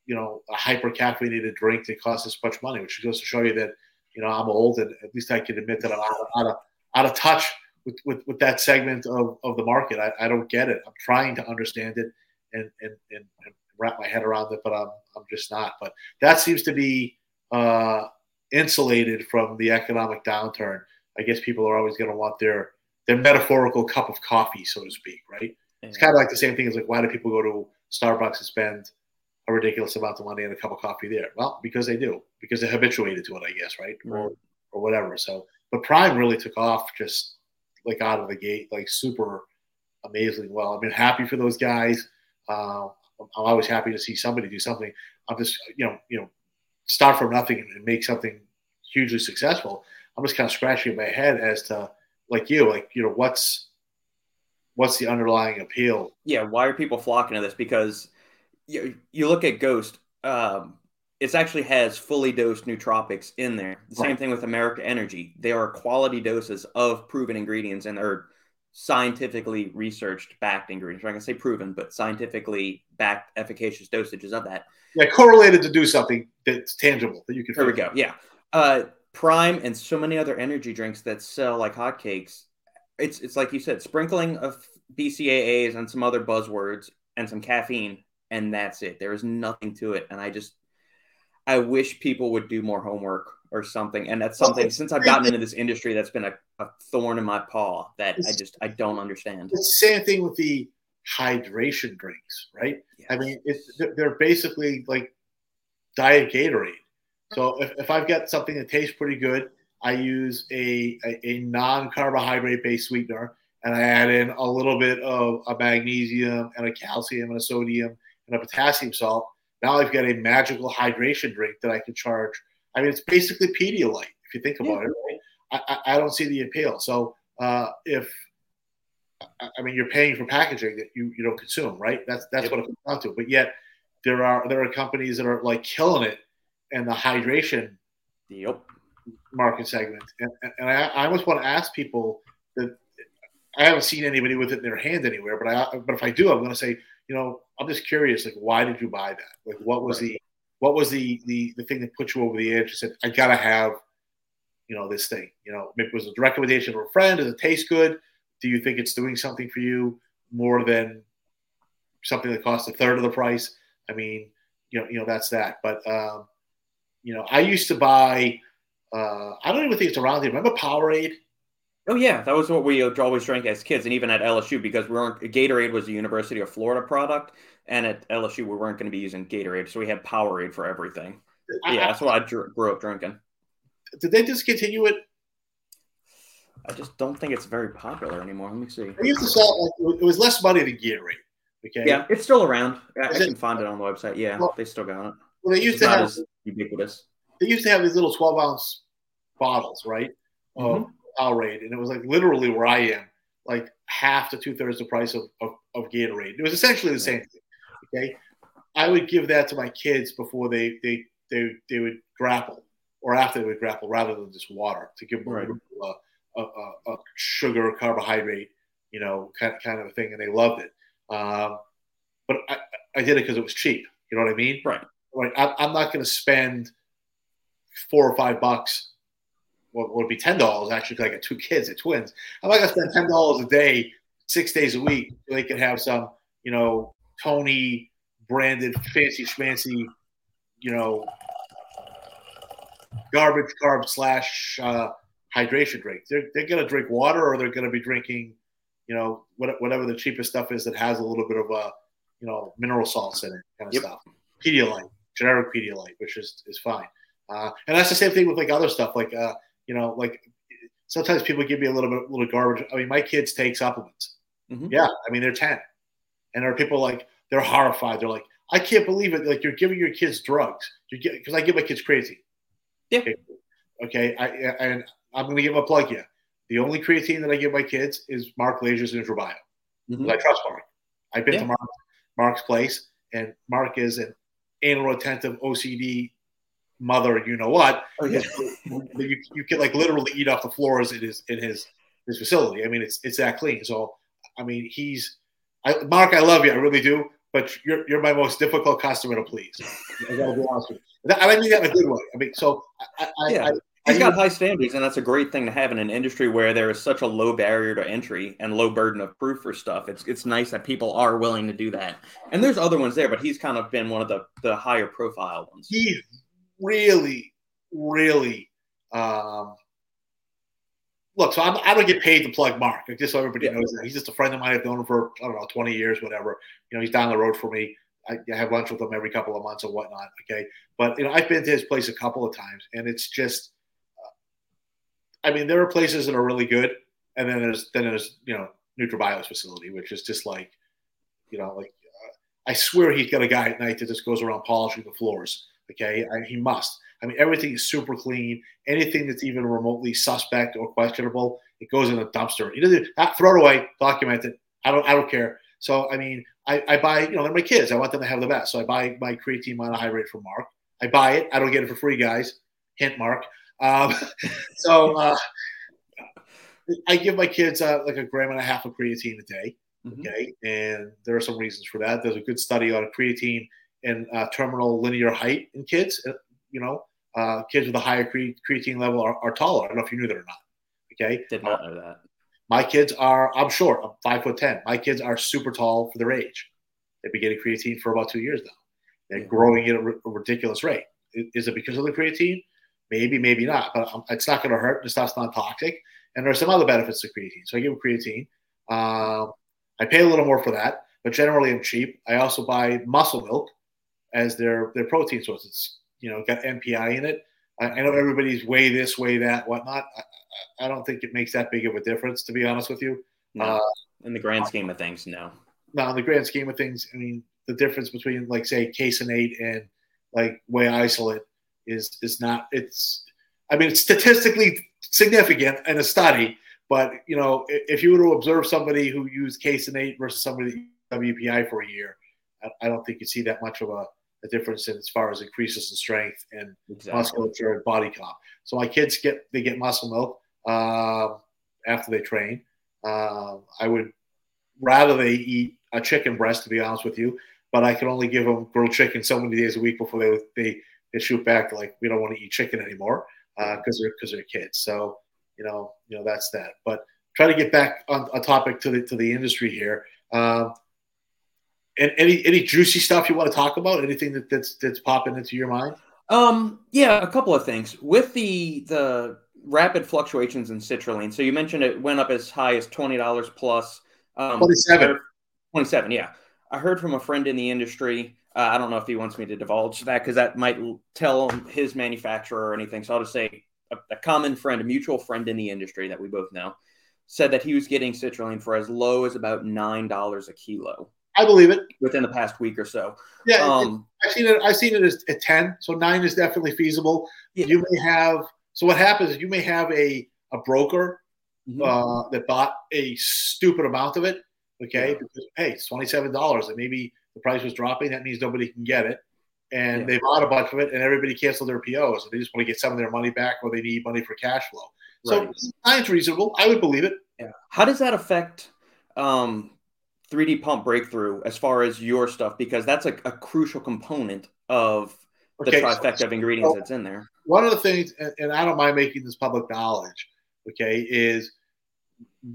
you know a hyper caffeinated drink that costs this much money, which goes to show you that you know I'm old and at least I can admit that I'm out of, out of, out of touch with, with, with that segment of, of the market. I, I don't get it. I'm trying to understand it and, and, and, and wrap my head around it, but I'm, I'm just not. But that seems to be uh, insulated from the economic downturn. I guess people are always going to want their their metaphorical cup of coffee, so to speak, right? Yeah. It's kind of like the same thing as like why do people go to Starbucks and spend a ridiculous amount of money on a cup of coffee there? Well, because they do, because they're habituated to it, I guess, right? right. Or or whatever. So, but Prime really took off just like out of the gate, like super amazingly well. I've been happy for those guys. Uh, I'm always happy to see somebody do something. I'm just, you know, you know, start from nothing and make something hugely successful. I'm just kind of scratching my head as to, like you, like you know, what's what's the underlying appeal? Yeah, why are people flocking to this? Because you you look at Ghost, um, it actually has fully dosed nootropics in there. The right. same thing with America Energy. They are quality doses of proven ingredients and are scientifically researched backed ingredients. I'm not gonna say proven, but scientifically backed efficacious dosages of that. Yeah, correlated to do something that's tangible that you can. There we go. Yeah, uh, Prime and so many other energy drinks that sell like hotcakes. It's it's like you said, sprinkling of BCAAs and some other buzzwords and some caffeine, and that's it. There is nothing to it, and I just I wish people would do more homework or something. And that's something since I've gotten into this industry that's been a, a thorn in my paw that I just I don't understand. It's the same thing with the hydration drinks, right? Yes. I mean, it's they're basically like diet Gatorade. So if, if I've got something that tastes pretty good, I use a, a, a non-carbohydrate based sweetener and I add in a little bit of a magnesium and a calcium and a sodium and a potassium salt now I've got a magical hydration drink that I can charge. I mean, it's basically Pedialyte if you think about yeah. it. Right? I, I, I, don't see the appeal. So uh, if I mean, you're paying for packaging that you, you don't consume, right? That's that's yep. what it comes down to. But yet there are there are companies that are like killing it in the hydration yep. market segment. And, and I, I almost want to ask people that I haven't seen anybody with it in their hand anywhere, but I but if I do, I'm going to say, you know, I'm just curious, like, why did you buy that? Like, what was right. the what was the, the the thing that put you over the edge? You said, I gotta have, you know, this thing. You know, maybe it was a recommendation of a friend. Does it taste good? Do you think it's doing something for you more than something that costs a third of the price? I mean, you know, you know, that's that. But um, you know, I used to buy. Uh, I don't even think it's around here. Remember Powerade? Oh yeah, that was what we always drank as kids, and even at LSU because we weren't. Gatorade was a University of Florida product, and at LSU we weren't going to be using Gatorade, so we had Powerade for everything. I, yeah, that's what I grew up drinking. Did they discontinue it? I just don't think it's very popular anymore. Let me see. They used to sell it was less money than Gatorade. Okay. Yeah, it's still around. I, I can it, find it on the website. Yeah, well, they still got it. Well, they used it's to have ubiquitous. They used to have these little twelve ounce bottles, right? Mm-hmm. Powerade, and it was like literally where I am, like half to two thirds the price of, of, of, Gatorade. It was essentially the same thing. Okay, I would give that to my kids before they they they, they would grapple, or after they would grapple, rather than just water to give them right. a, a, a, a, sugar carbohydrate, you know, kind kind of a thing, and they loved it. Um, but I, I did it because it was cheap. You know what I mean? Right. Right. I, I'm not going to spend four or five bucks what would be ten dollars actually because I got two kids, they're twins. I'm not gonna spend ten dollars a day, six days a week, so they can have some, you know, Tony branded fancy schmancy, you know, garbage carb slash uh, hydration drink. They're they're gonna drink water or they're gonna be drinking, you know, whatever the cheapest stuff is that has a little bit of a, you know, mineral salts in it, kind of yep. stuff. Pedialyte, generic Pedialyte, which is is fine. Uh, and that's the same thing with like other stuff, like uh, you know, like sometimes people give me a little bit, little garbage. I mean, my kids take supplements. Mm-hmm. Yeah, I mean they're ten, and there are people like they're horrified. They're like, I can't believe it. Like you're giving your kids drugs. You get because I give my kids crazy. Yeah. Okay. okay. I and I'm going to give a plug here. The only creatine that I give my kids is Mark Lasier's NutraBio. Mm-hmm. I trust Mark. I've been yeah. to Mark, Mark's place, and Mark is an anal retentive OCD mother. You know what? Oh, yeah. you, you can like literally eat off the floors in his in his his facility. I mean, it's it's that clean. So I mean, he's I, Mark. I love you. I really do. But you're you're my most difficult customer to please. I gotta be honest with you. And I mean that in a good way. I mean, so I, yeah. I, He's got high standards, and that's a great thing to have in an industry where there is such a low barrier to entry and low burden of proof for stuff. It's it's nice that people are willing to do that. And there's other ones there, but he's kind of been one of the the higher profile ones. He's really, really. Um, look, so I'm, I do not get paid to plug Mark. Just so everybody yeah. knows that he's just a friend of mine. I've known him for I don't know 20 years, whatever. You know, he's down the road for me. I, I have lunch with him every couple of months or whatnot. Okay, but you know, I've been to his place a couple of times, and it's just I mean, there are places that are really good, and then there's then there's you know NutraBio's facility, which is just like, you know, like uh, I swear he's got a guy at night that just goes around polishing the floors. Okay, I, he must. I mean, everything is super clean. Anything that's even remotely suspect or questionable, it goes in a dumpster. He doesn't throw it away, document it. I don't. I don't care. So I mean, I, I buy. You know, they're my kids. I want them to have the best. So I buy my creatine monohydrate from Mark. I buy it. I don't get it for free, guys. Hint, Mark. Um, so uh, I give my kids uh, like a gram and a half of creatine a day. Mm-hmm. Okay, and there are some reasons for that. There's a good study on creatine and uh, terminal linear height in kids. You know, uh, kids with a higher cre- creatine level are, are, taller. I don't know if you knew that or not. Okay, did not know that. My kids are. I'm short. I'm five foot ten. My kids are super tall for their age. They've been getting creatine for about two years now. They're mm-hmm. growing at a, r- a ridiculous rate. Is it because of the creatine? Maybe, maybe not, but um, it's not going to hurt. The stuff's not toxic. And there are some other benefits to creatine. So I give them creatine. Um, I pay a little more for that, but generally I'm cheap. I also buy muscle milk as their their protein source. It's you know got MPI in it. I, I know everybody's way this, way that, whatnot. I, I, don't think it makes that big of a difference, to be honest with you. No. Uh, in the grand scheme of things, no. No, in the grand scheme of things, I mean the difference between like say Caseinate and like whey isolate is is not it's I mean it's statistically significant in a study, but you know if you were to observe somebody who used Caseinate versus somebody WPI for a year, I, I don't think you see that much of a, a, difference in as far as increases in strength and exactly. musculature and body comp. So my kids get they get muscle milk uh, after they train. Uh, I would rather they eat a chicken breast, to be honest with you, but I can only give them grilled chicken so many days a week before they they they shoot back like we don't want to eat chicken anymore because uh, they're because they're kids. So you know, you know that's that. But try to get back on a topic to the to the industry here. Um, and any any juicy stuff you want to talk about? Anything that, that's that's popping into your mind? Um, yeah, a couple of things with the the rapid fluctuations in citrulline. So you mentioned it went up as high as twenty dollars plus. Um, Twenty-seven. Twenty-seven. Yeah, I heard from a friend in the industry uh, I don't know if he wants me to divulge that because that might tell his manufacturer or anything. So I'll just say a, a, common friend, a mutual friend in the industry that we both know, said that he was getting citrulline for as low as about nine dollars a kilo. I believe it within the past week or so. Yeah, um, I've seen it. I've seen it as at ten. So nine is definitely feasible. Yeah. You may have. So what happens is you may have a a broker mm-hmm. uh, that bought a stupid amount of it. Okay, yeah. because hey, it's twenty seven dollars, and maybe the price was dropping. That means nobody can get it. And yeah. they bought a bunch of it, and everybody canceled their POs. And they just want to get some of their money back, or they need money for cash flow. So right. reasonable. I would believe it. Yeah. How does that affect um, 3D pump breakthrough as far as your stuff? Because that's a, a crucial component of the okay, trifecta so, of ingredients so that's in there. One of the things, and, and I don't mind making this public knowledge, okay, is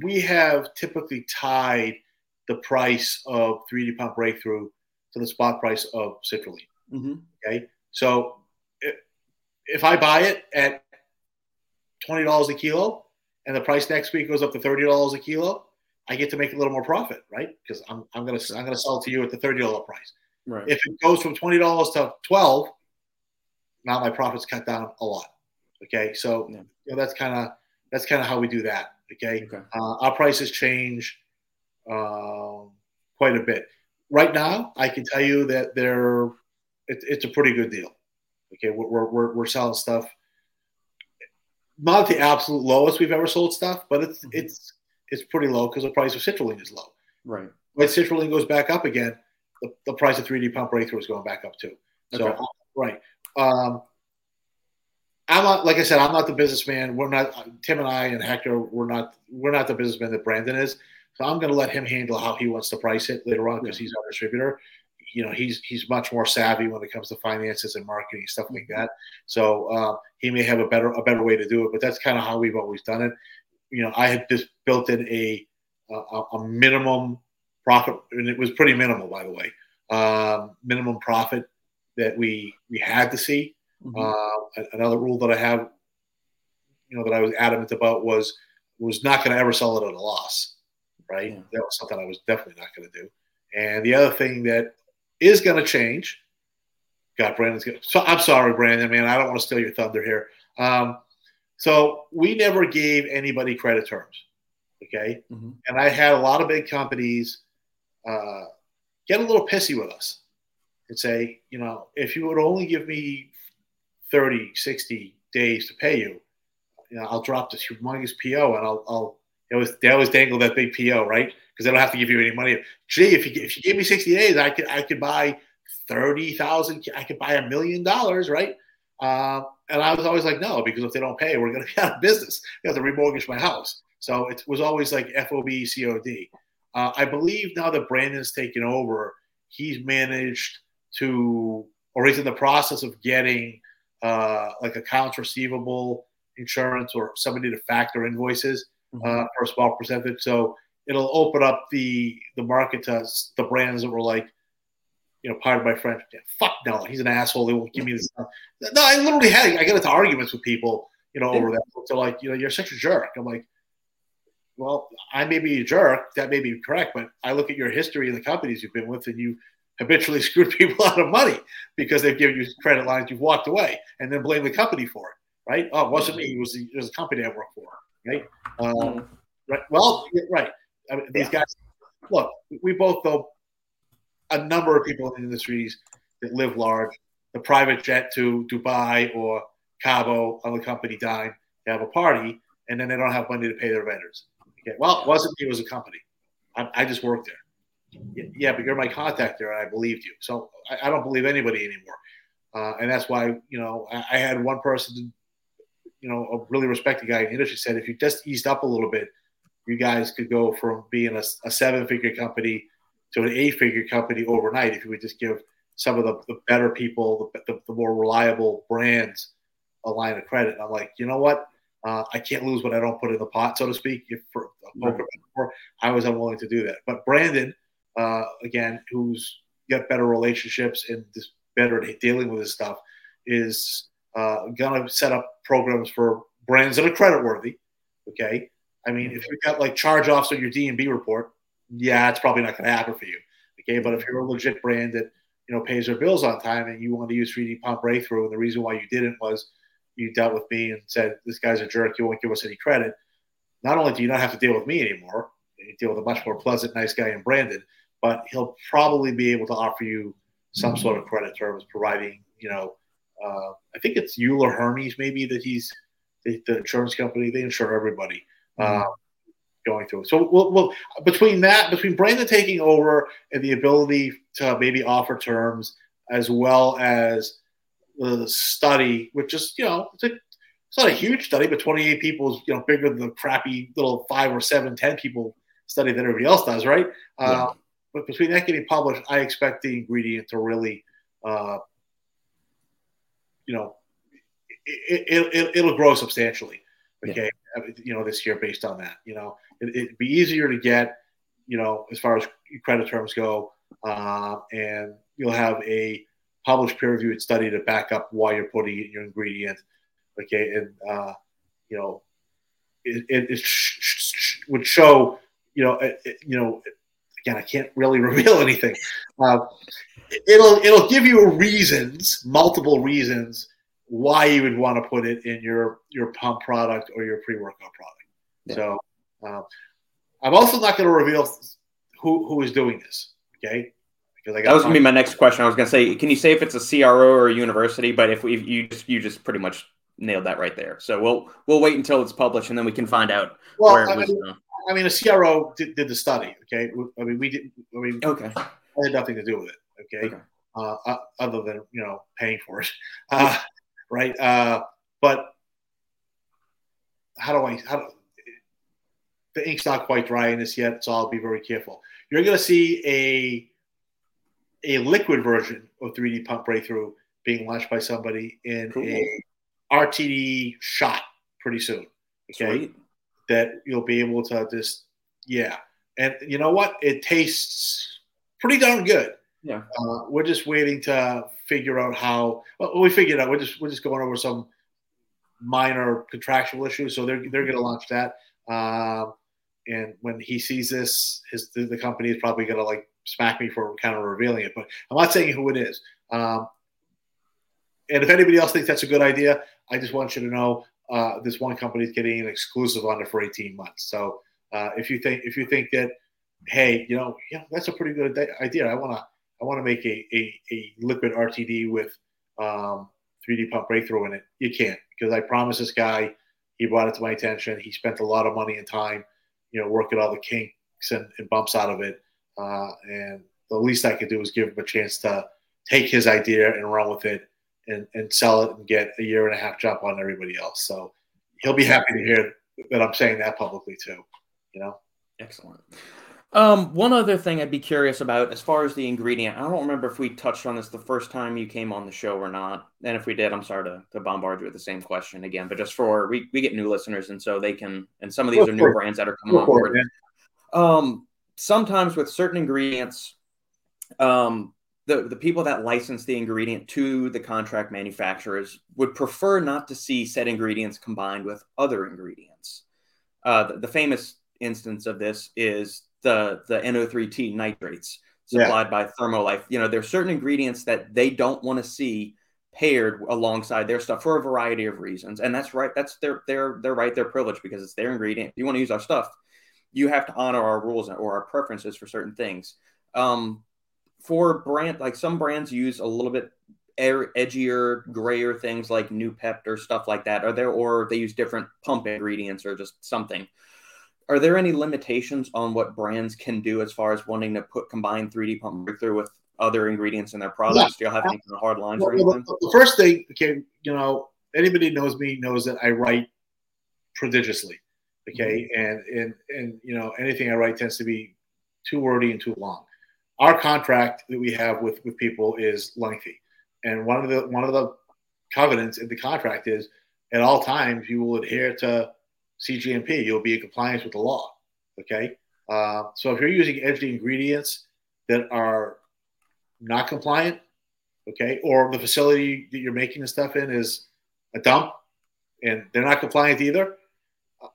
we have typically tied – the price of 3D pump breakthrough to the spot price of citrulline. Mm-hmm. Okay, so if, if I buy it at twenty dollars a kilo, and the price next week goes up to thirty dollars a kilo, I get to make a little more profit, right? Because I'm, I'm gonna I'm gonna sell it to you at the thirty dollar price. Right. If it goes from twenty dollars to twelve, now my profits cut down a lot. Okay, so yeah. you know, that's kind of that's kind of how we do that. Okay, okay. Uh, our prices change uh, quite a bit. Right now, I can tell you that they're it, it's a pretty good deal. Okay, we're, we're, we're selling stuff not the absolute lowest we've ever sold stuff, but it's mm-hmm. it's it's pretty low because the price of citrulline is low. Right. When citrulline goes back up again, the, the price of 3D pump breakthrough is going back up too. So okay. right. Um, I'm not like I said, I'm not the businessman. We're not Tim and I and Hector. We're not we're not the businessman that Brandon is. So I'm going to let him handle how he wants to price it later on because he's our distributor. You know, he's he's much more savvy when it comes to finances and marketing stuff like mm-hmm. that. So uh, he may have a better a better way to do it. But that's kind of how we've always done it. You know, I had just built in a a, a minimum profit, and it was pretty minimal, by the way. Um, minimum profit that we we had to see. Mm-hmm. Uh, another rule that I have, you know, that I was adamant about was was not going to ever sell it at a loss. Right, yeah. that was something I was definitely not going to do. And the other thing that is going to change. God, Brandon's going so I'm sorry, Brandon, man. I don't want to steal your thunder here. Um, so we never gave anybody credit terms. Okay. Mm-hmm. And I had a lot of big companies uh, get a little pissy with us and say, you know, if you would only give me 30, 60 days to pay you, you know, I'll drop this humongous PO and I'll, I'll it was they always dangle that big PO, right? Because they don't have to give you any money. Gee, if you if you gave me 60 days, I could I could buy thirty thousand. I could buy a million dollars, right? Uh, and I was always like, no, because if they don't pay, we're going to be out of business. We have to remortgage my house. So it was always like FOB COD. Uh, I believe now that Brandon's taken over, he's managed to, or he's in the process of getting uh, like accounts receivable insurance or somebody to factor invoices. Mm-hmm. uh, for a small percentage. So it'll open up the the market to the brands that were like, you know, pardon my French, fuck no, he's an asshole. They won't give me this mm-hmm. stuff. No, I literally had I get into arguments with people, you know, over that. They're like, you know, you're such a jerk. I'm like, well, I may be a jerk. That may be correct, but I look at your history and the companies you've been with, and you habitually screwed people out of money because they've given you credit lines. You've walked away and then blame the company for it, right? Oh, it wasn't me. Mm-hmm. It was the, it was a company I worked for, right? Um, mm-hmm. right. Well, right. I mean, these yeah. guys. Look, we both know a number of people in the industries that live large. The private jet to Dubai or Cabo on the company dime to have a party, and then they don't have money to pay their vendors. Okay. Well, it wasn't me; it was a company. I, I just worked there. Yeah, but you're my contact there, and I believed you. So I, I don't believe anybody anymore, uh, and that's why you know I, I, had one person, you know, a really respected guy in the industry said if you just eased up a little bit, you guys could go from being a, a seven-figure company to an eight-figure company overnight if you would just give some of the, the better people, the, the, the more reliable brands a line of credit. And I'm like, you know what? Uh, I can't lose what I don't put in the pot, so to speak. If for poker metaphor, I was unwilling to do that. But Brandon, uh, again, who's got better relationships and is better at dealing with this stuff, is uh, going to set up programs for brands that are credit worthy. Okay, I mean, if you've got like charge offs on your D and B report, yeah, it's probably not going to happen for you. Okay, but if you're a legit brand that you know pays their bills on time and you want to use 3D Pump Breakthrough, and the reason why you didn't was you dealt with me and said this guy's a jerk, you won't give us any credit. Not only do you not have to deal with me anymore, you deal with a much more pleasant, nice guy in Brandon, but he'll probably be able to offer you some sort of credit terms, providing you know, uh, I think it's Euler Hermes maybe that he's the, the insurance company. They insure everybody. Mm-hmm. Uh, going through. So we'll, we'll, between that, between Brandon taking over and the ability to maybe offer terms, as well as the study, which is you know it's, a, it's not a huge study, but 28 people is you know bigger than the crappy little five or seven, ten people study that everybody else does, right? Yeah. Uh, but between that getting published, I expect the ingredient to really, uh, you know, it, it, it, will grow substantially. Okay, yeah. you know, this year based on that, you know, it, would be easier to get, you know, as far as credit terms go, uh, and you'll have a published peer-reviewed study to back up why you're putting in your ingredient. Okay, and uh, you know, it, it, it sh- sh- would show, you know, it, you know, again, I can't really reveal anything. Uh, it'll it'll give you reasons, multiple reasons why you would want to put it in your your pump product or your pre-workout product. Yeah. So um, I'm also not going to reveal who who is doing this. Okay. Because I that was going to be my next question. I was going to say, can you say if it's a CRO or a university? But if we, you just you just pretty much nailed that right there. So we'll we'll wait until it's published and then we can find out well, where it was. I mean, I mean, a CRO did, did, the study. Okay. I mean, we did. I mean, okay. I had nothing to do with it. Okay. okay. Uh, uh, other than you know paying for it, uh, right? Uh, but how do I? How do, the ink's not quite dry in this yet, so I'll be very careful. You're going to see a a liquid version of 3D Pump Breakthrough being launched by somebody in cool. a RTD shot pretty soon. Okay, Sweet. That you'll be able to just yeah, and you know what? It tastes pretty darn good. Yeah, uh, we're just waiting to figure out how. Well, we figured out. We're just we're just going over some minor contractual issues, so they're they're going to launch that. Um, and when he sees this, his the, the company is probably going to like smack me for kind of revealing it. But I'm not saying who it is. Um, and if anybody else thinks that's a good idea, I just want you to know uh, this one company is getting an exclusive on it for 18 months. So uh, if you think if you think that, hey, you know, yeah, that's a pretty good idea. I want to I want to make a, a, a, liquid RTD with um, 3D pump breakthrough in it. You can't because I promised this guy. He brought it to my attention. He spent a lot of money and time, you know, working all the kinks and, and bumps out of it. Uh, and the least I could do is give him a chance to take his idea and run with it and, and sell it and get a year and a half jump on everybody else. So he'll be happy to hear that I'm saying that publicly too. You know. Excellent. Um, one other thing I'd be curious about as far as the ingredient, I don't remember if we touched on this the first time you came on the show or not. And if we did, I'm sorry to, to bombard you with the same question again, but just for we, we get new listeners and so they can and some of these are new brands that are coming on board. Um, sometimes with certain ingredients, um, the, the people that license the ingredient to the contract manufacturers would prefer not to see said ingredients combined with other ingredients. Uh, the, the, famous instance of this is the the NO3T nitrates supplied yeah. by Thermolife. You know, there are certain ingredients that they don't want to see paired alongside their stuff for a variety of reasons, and that's right. That's their their their right, their privilege because it's their ingredient. If you want to use our stuff, you have to honor our rules or our preferences for certain things. Um, for brand like some brands use a little bit edgier, grayer things like Noopept or stuff like that. Are there or they use different pump ingredients or just something? Are there any limitations on what brands can do as far as wanting to put combined 3D pump breakthrough with other ingredients in their products? Yeah. Do you have any kind of hard lines well, or anything? The first thing, okay, you know, anybody knows me knows that I write prodigiously. Okay, mm-hmm. and and and you know anything I write tends to be too wordy and too long our contract that we have with with people is lengthy, and one of the one of the covenants in the contract is at all times you will adhere to CGMP. You'll be in compliance with the law. Okay, uh, so if you're using edgy ingredients that are not compliant, okay, or the facility that you're making the stuff in is a dump and they're not compliant either,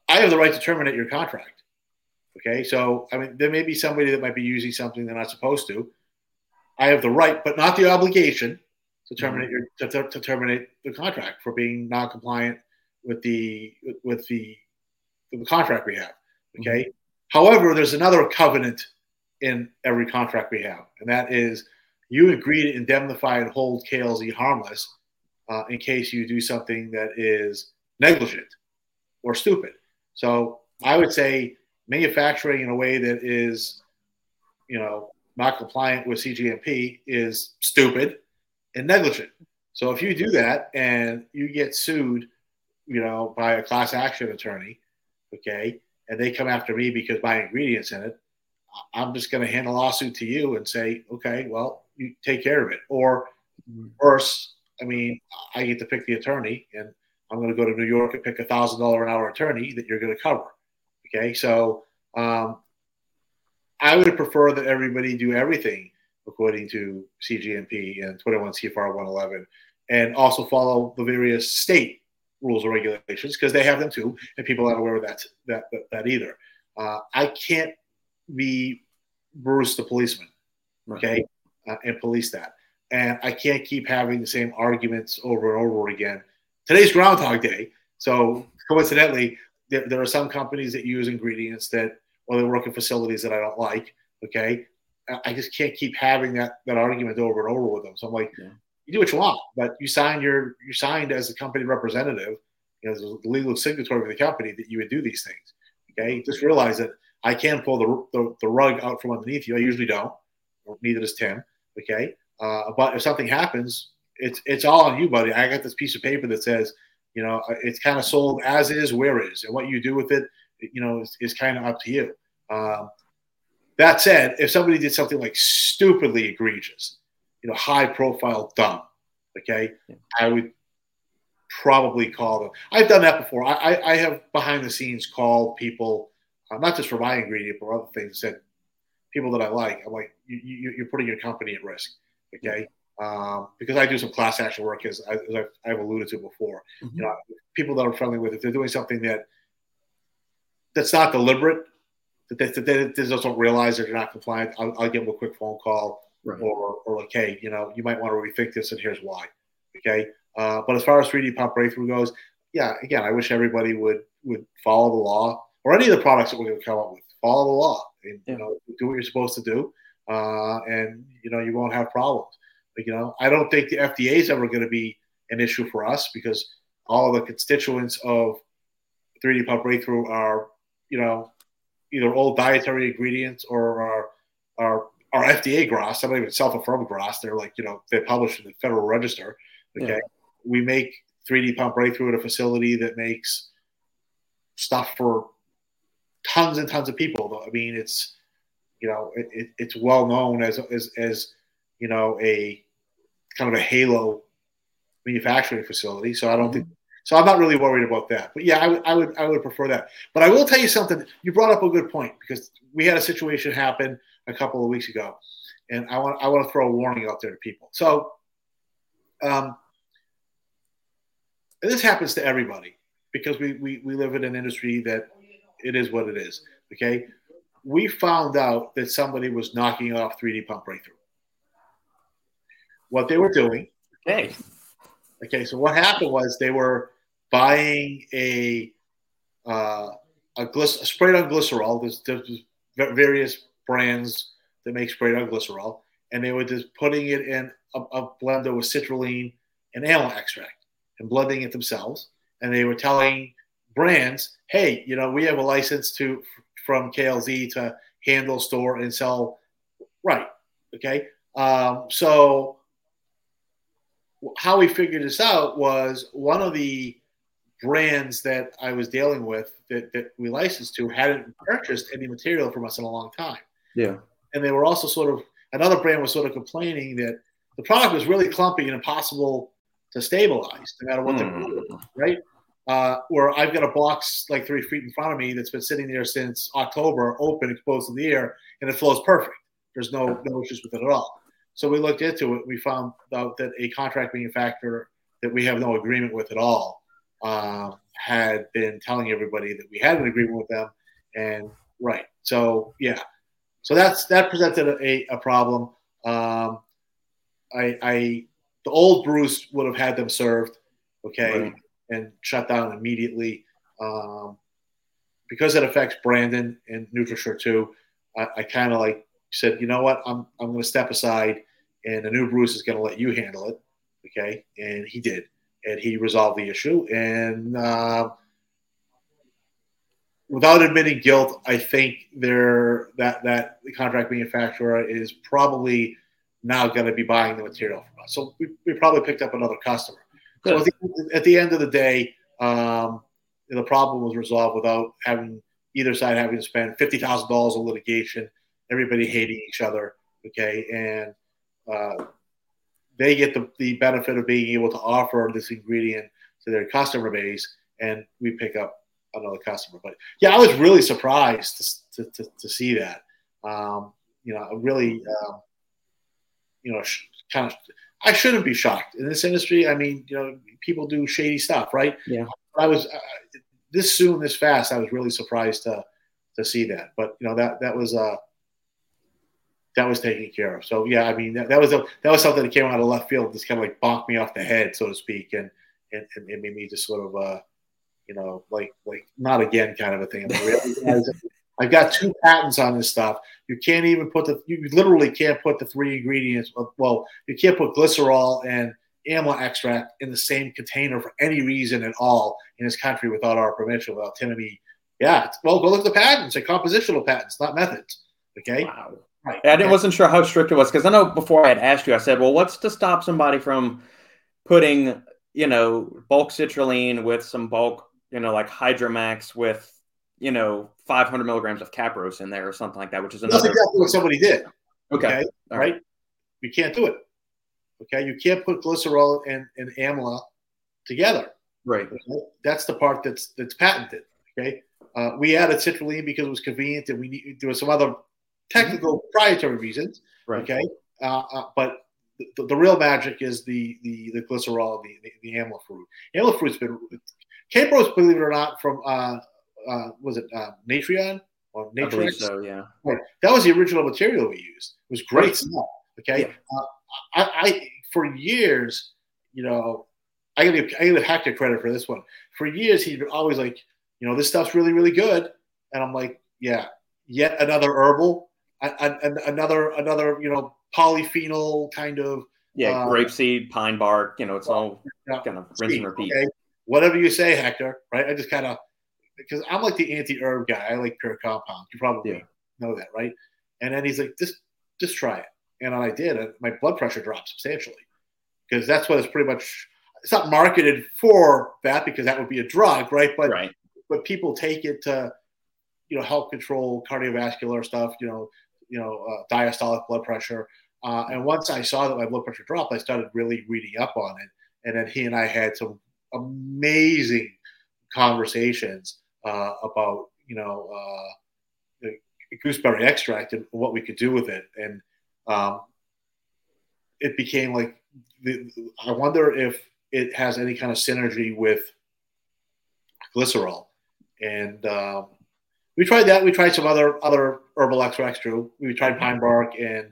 I have the right to terminate your contract. Okay, so I mean, there may be somebody that might be using something they're not supposed to. I have the right, but not the obligation, to terminate your to, to terminate the contract for being non-compliant with the with the the contract we have. Okay. Mm-hmm. However, there's another covenant in every contract we have, and that is you agree to indemnify and hold KLZ harmless uh, in case you do something that is negligent or stupid. So I would say manufacturing in a way that is, you know, not compliant with CGMP is stupid and negligent. So if you do that and you get sued, you know, by a class action attorney, okay, and they come after me because my ingredients in it, I'm just going to hand a lawsuit to you and say, okay, well, you take care of it. Or mm-hmm. worse, I mean, I get to pick the attorney, and I'm going to go to New York and pick a thousand dollar an hour attorney that you're going to cover. Okay, so um, I would prefer that everybody do everything according to CGMP and 21 CFR 111, and also follow the various state rules and regulations because they have them too, and people aren't aware of that that that, that either. Uh, I can't be Bruce the policeman, okay, uh, and police that. and I can't keep having the same arguments over and over again. Today's Groundhog Day, so coincidentally, there, there are some companies that use ingredients that, or they work in facilities that I don't like. Okay, I just can't keep having that that argument over and over with them. So I'm like, yeah. you do what you want, but you signed your you signed as a company representative, you know, as a legal signatory for the company that you would do these things. Okay, just realize that I can pull the, the, the rug out from underneath you. I usually don't. Neither does Tim. Okay, uh, but if something happens, it's it's all on you, buddy. I got this piece of paper that says, you know, it's kind of sold as is, where is, and what you do with it, you know, is, is kind of up to you. Um, that said, if somebody did something like stupidly egregious, you know, high profile dumb, okay, yeah. I would probably call them. I've done that before. I, I, I have behind the scenes called people, uh, not just for my ingredient, but other things, said people that I like. I'm like, you, you, you're putting your company at risk, okay? Um, because I do some class action work, as, as I've, I've, alluded to before. Mm-hmm. You know, people that I'm friendly with, if they're doing something that that's not deliberate, that they, that they, just don't realize that they're not compliant, I'll, I'll, give them a quick phone call right. or, or like, hey, you know, you might want to rethink this, and here's why. Okay. Uh, but as far as 3D pump breakthrough goes, yeah, again, I wish everybody would would follow the law or any of the products that we're going to come up with. Follow the law. And, yeah. You know, do what you're supposed to do, uh, and you know you won't have problems. You know, I don't think the FDA is ever going to be an issue for us because all of the constituents of 3D pump breakthrough are, you know, either old dietary ingredients or are, are, are FDA GRAS. They're not even self-affirmed GRAS. They're like, you know, they're published in the Federal Register. Okay. Yeah. We make 3D pump breakthrough at a facility that makes stuff for tons and tons of people. I mean, it's, you know, it, it, it's well known as, as, as, you know, a kind of a halo manufacturing facility. So I don't think so. I'm not really worried about that. But yeah, I would I would I would prefer that. But I will tell you something. You brought up a good point because we had a situation happen a couple of weeks ago, and I want I want to throw a warning out there to people. So, um, this happens to everybody because we, we we live in an industry that it is what it is. Okay, we found out that somebody was knocking off 3D pump breakthrough what they were doing. Okay. Okay. So what happened was they were buying a uh, a, glyc- a sprayed on glycerol. There's, there's various brands that make sprayed on glycerol, and they were just putting it in a, a blender with citrulline and amla extract and blending it themselves. And they were telling brands, "Hey, you know, we have a license to from KLZ to handle, store, and sell." Right. Okay. Um, so how we figured this out was one of the brands that I was dealing with that, that we licensed to hadn't purchased any material from us in a long time. Yeah. And they were also sort of another brand was sort of complaining that the product was really clumpy and impossible to stabilize no matter what mm. they're doing, right? Uh, where I've got a box like three feet in front of me that's been sitting there since October, open, exposed to the air, and it flows perfect. There's no no issues with it at all. So we looked into it. We found out that a contract manufacturer that we have no agreement with at all uh, had been telling everybody that we had an agreement with them. And right, so yeah, so that's that presented a, a problem. Um, I, I the old Bruce would have had them served, okay, right. and shut down immediately. Um, because it affects Brandon and NutriSure too, I, I kind of like said, you know what, I'm I'm going to step aside, and the new Bruce is going to let you handle it. Okay, and he did, and he resolved the issue. And uh, without admitting guilt, I think there that that the contract manufacturer is probably now going to be buying the material from us. So we, we probably picked up another customer. So at the, at the, end of the day, um, the problem was resolved without having either side having to spend fifty thousand dollars on litigation everybody hating each other. Okay, and uh, they get the, the benefit of being able to offer this ingredient to their customer base, and we pick up another customer. But yeah, I was really surprised to, to, to, to see that. Um, you know, really, um, you know, sh- kind of. I shouldn't be shocked in this industry. I mean, you know, people do shady stuff, right? Yeah. I was uh, this soon, this fast. I was really surprised to to see that. But you know, that that was uh, that was taken care of. So yeah, I mean that, that was a, that was something that came out of left field, just kind of like bonked me off the head, so to speak, and and, and it made me just sort of uh, you know, like like not again kind of a thing. I've got two patents on this stuff. You can't even put the you literally can't put the three ingredients. Well, you can't put glycerol and amla extract in the same container for any reason at all in this country without our permission, without me, yeah, well, go look at the patents. They're compositional patents, not methods. Okay. Wow. Right. I okay. wasn't sure how strict it was because I know before I had asked you, I said, well, what's to stop somebody from putting, you know, bulk citrulline with some bulk, you know, like Hydromax with, you know, 500 milligrams of Capros in there or something like that, which is another. That's exactly what somebody did. Okay. okay? Right. right. You can't do it. Okay. You can't put glycerol and, and amla together. Right. Okay? That's the part that's that's patented. Okay. Uh, we added citrulline because it was convenient, and we need, there was some other technical mm-hmm. proprietary reasons. Right. Okay, uh, uh, but the, the, real magic is the the, the glycerol, the, the, the amla fruit. Amla fruit's been Capros, believe it or not, from uh, uh, was it uh, Natreon or Natrix? so, yeah. Right. That was the original material we used. It was great right. stuff. Okay, yeah. uh, I, I for years, you know, I gotta I gotta Hector credit for this one. For years, he'd always like, you know, this stuff's really really good, and I'm like, yeah, yet another herbal and another another you know polyphenol kind of yeah uh, grapeseed pine bark you know it's all yeah, kind of rinse and repeat. Okay. whatever you say hector right? I just kind of because i'm like the anti-herb guy. I like pure compound. You probably yeah. know that right? And then he's like just just try it. And i did and my blood pressure dropped substantially because that's what it's pretty much it's not marketed for that because that would be a drug right? But right. but people take it to you know help control cardiovascular stuff you know you know, uh, diastolic blood pressure. Uh, and once I saw that my blood pressure dropped, I started really reading up on it. And then he and I had some amazing conversations uh, about, you know, uh, gooseberry extract and what we could do with it. And um, it became like, the, I wonder if it has any kind of synergy with glycerol. And um, we tried that. We tried some other other herbal extracts too. We tried pine bark and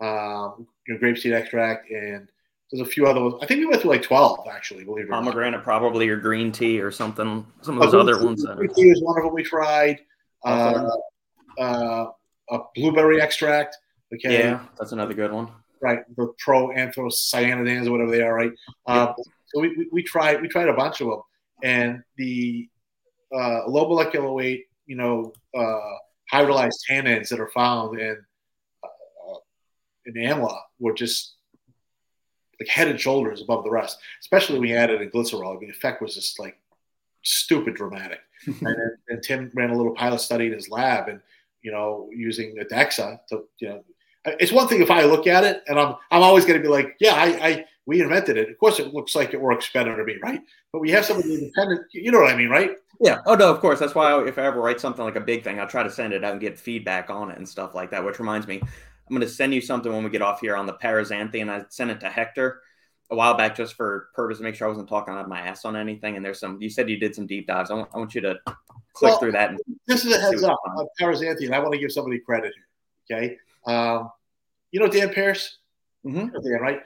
um, you know, grapeseed extract, and there's a few other ones. I think we went through like twelve actually. Believe it or Pomegranate, not. probably, or green tea, or something. Some of those other ones. Green tea is one of them we tried. Uh, uh, a blueberry extract. Okay. Yeah, that's another good one. Right, the pro anthocyanidins or whatever they are, right? Uh, so we, we, we, tried we tried a bunch of them, and the uh, low molecular weight you know, uh, hydrolyzed tannins that are found in uh, in amla were just like head and shoulders above the rest. Especially when we added in glycerol, the effect was just like stupid dramatic. and, and, Tim ran a little pilot study in his lab, and you know, using Adexa to you know, it's one thing if I look at it and I'm I'm always going to be like, yeah, I, I we invented it. Of course, it looks like it works better to me, right? But we have somebody independent. You know what I mean, right? Yeah. Oh no, of course. That's why I, if I ever write something like a big thing, I'll try to send it out and get feedback on it and stuff like that. Which reminds me, I'm going to send you something when we get off here on the paraxanthine. I sent it to Hector a while back just for purpose to make sure I wasn't talking out of my ass on anything. And there's some. You said you did some deep dives. I want, I want you to click well, through that. And this is a heads up on paraxanthine. I want to give somebody credit here. Okay. Um, you know Dan Pierce. Mm-hmm. Dan, right?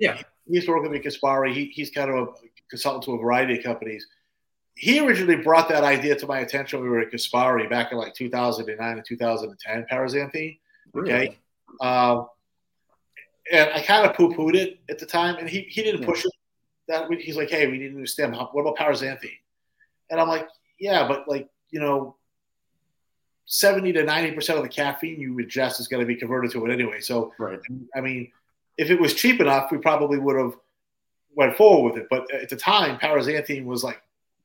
Yeah. He, he used to work with me Caspari. He, he's kind of a consultant to a variety of companies he originally brought that idea to my attention. We were at Caspari back in like 2009 and 2010, paraxanthine. Okay. Really? Um, and I kind of poo pooed it at the time, and he, he didn't push it. That he's like, hey, we need a new stem. What about paraxanthine? And I'm like, yeah, but like, you know, 70 to 90% of the caffeine you ingest is going to be converted to it anyway. So, right. I mean, if it was cheap enough, we probably would have went forward with it. But at the time, paraxanthine was like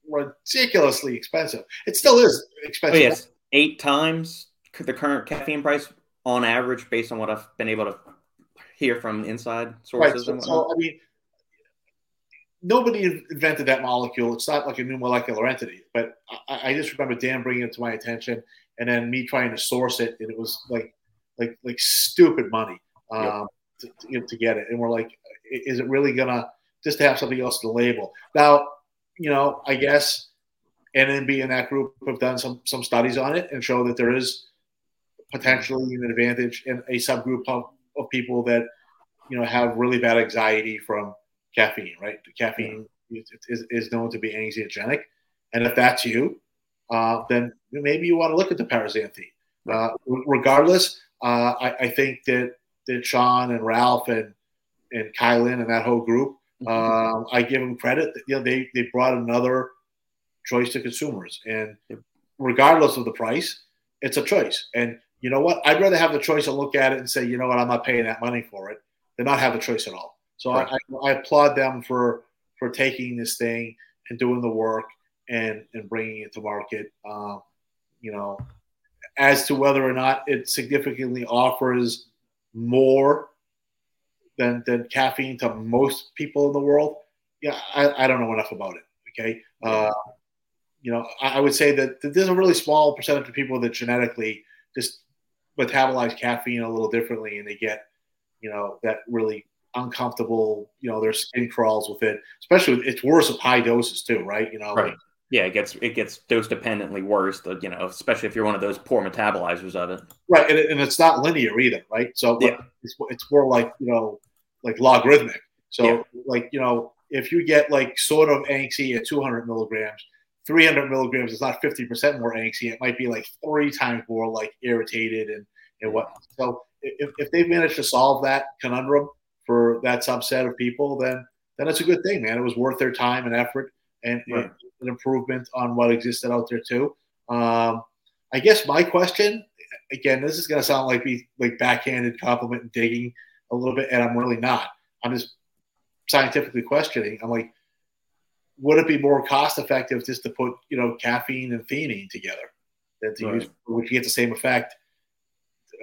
ridiculously expensive. It still is expensive. Oh, yes, eight times the current caffeine price on average, based on what I've been able to hear from inside sources. Right. So, so, I mean, nobody invented that molecule. It's not like a new molecular entity. But I, I just remember Dan bringing it to my attention, and then me trying to source it, and it was like, like, like stupid money um, yep. to, to, you know, to get it. And we're like, is it really gonna just to have something else to label now? You know, I guess NMB and that group have done some some studies on it and show that there is potentially an advantage in a subgroup of, of people that you know have really bad anxiety from caffeine. Right, the caffeine is, is, is known to be anxiogenic, and if that's you, uh, then maybe you want to look at the paraxanthine. Uh, regardless, uh, I, I, think that that Sean and Ralph and and Kylan and that whole group, mm-hmm. um, I give them credit. That, you know, they they brought another choice to consumers, and regardless of the price, it's a choice. And you know what? I'd rather have the choice and look at it and say, you know what, I'm not paying that money for it, than not have the choice at all. So right. I, I, applaud them for for taking this thing and doing the work and and bringing it to market. Um, you know, as to whether or not it significantly offers more than than caffeine to most people in the world, yeah, I, I don't know enough about it. Okay, uh, you know, I, I, would say that, there's a really small percentage of people that genetically just metabolize caffeine a little differently, and they get, you know, that really uncomfortable. You know, their skin crawls with it. Especially, it's worse with high doses too, right? You know, right. Like, yeah, it gets it gets dose dependently worse. You know, especially if you're one of those poor metabolizers of it. Right, and, and it's not linear either, right? So yeah. it's, it's more like you know, like logarithmic. So yeah. like you know, if you get like sort of angsty at 200 milligrams, 300 milligrams is not 50% more angsty. It might be like three times more like irritated and, and what. So if, if they've managed to solve that conundrum for that subset of people, then then it's a good thing, man. It was worth their time and effort and, right. An improvement on what existed out there too. Um, I guess my question, again, this is going to sound like be like backhanded compliment and digging a little bit, and I'm really not. I'm just scientifically questioning. I'm like, would it be more cost effective just to put you know caffeine and theanine together than to right. use which you get the same effect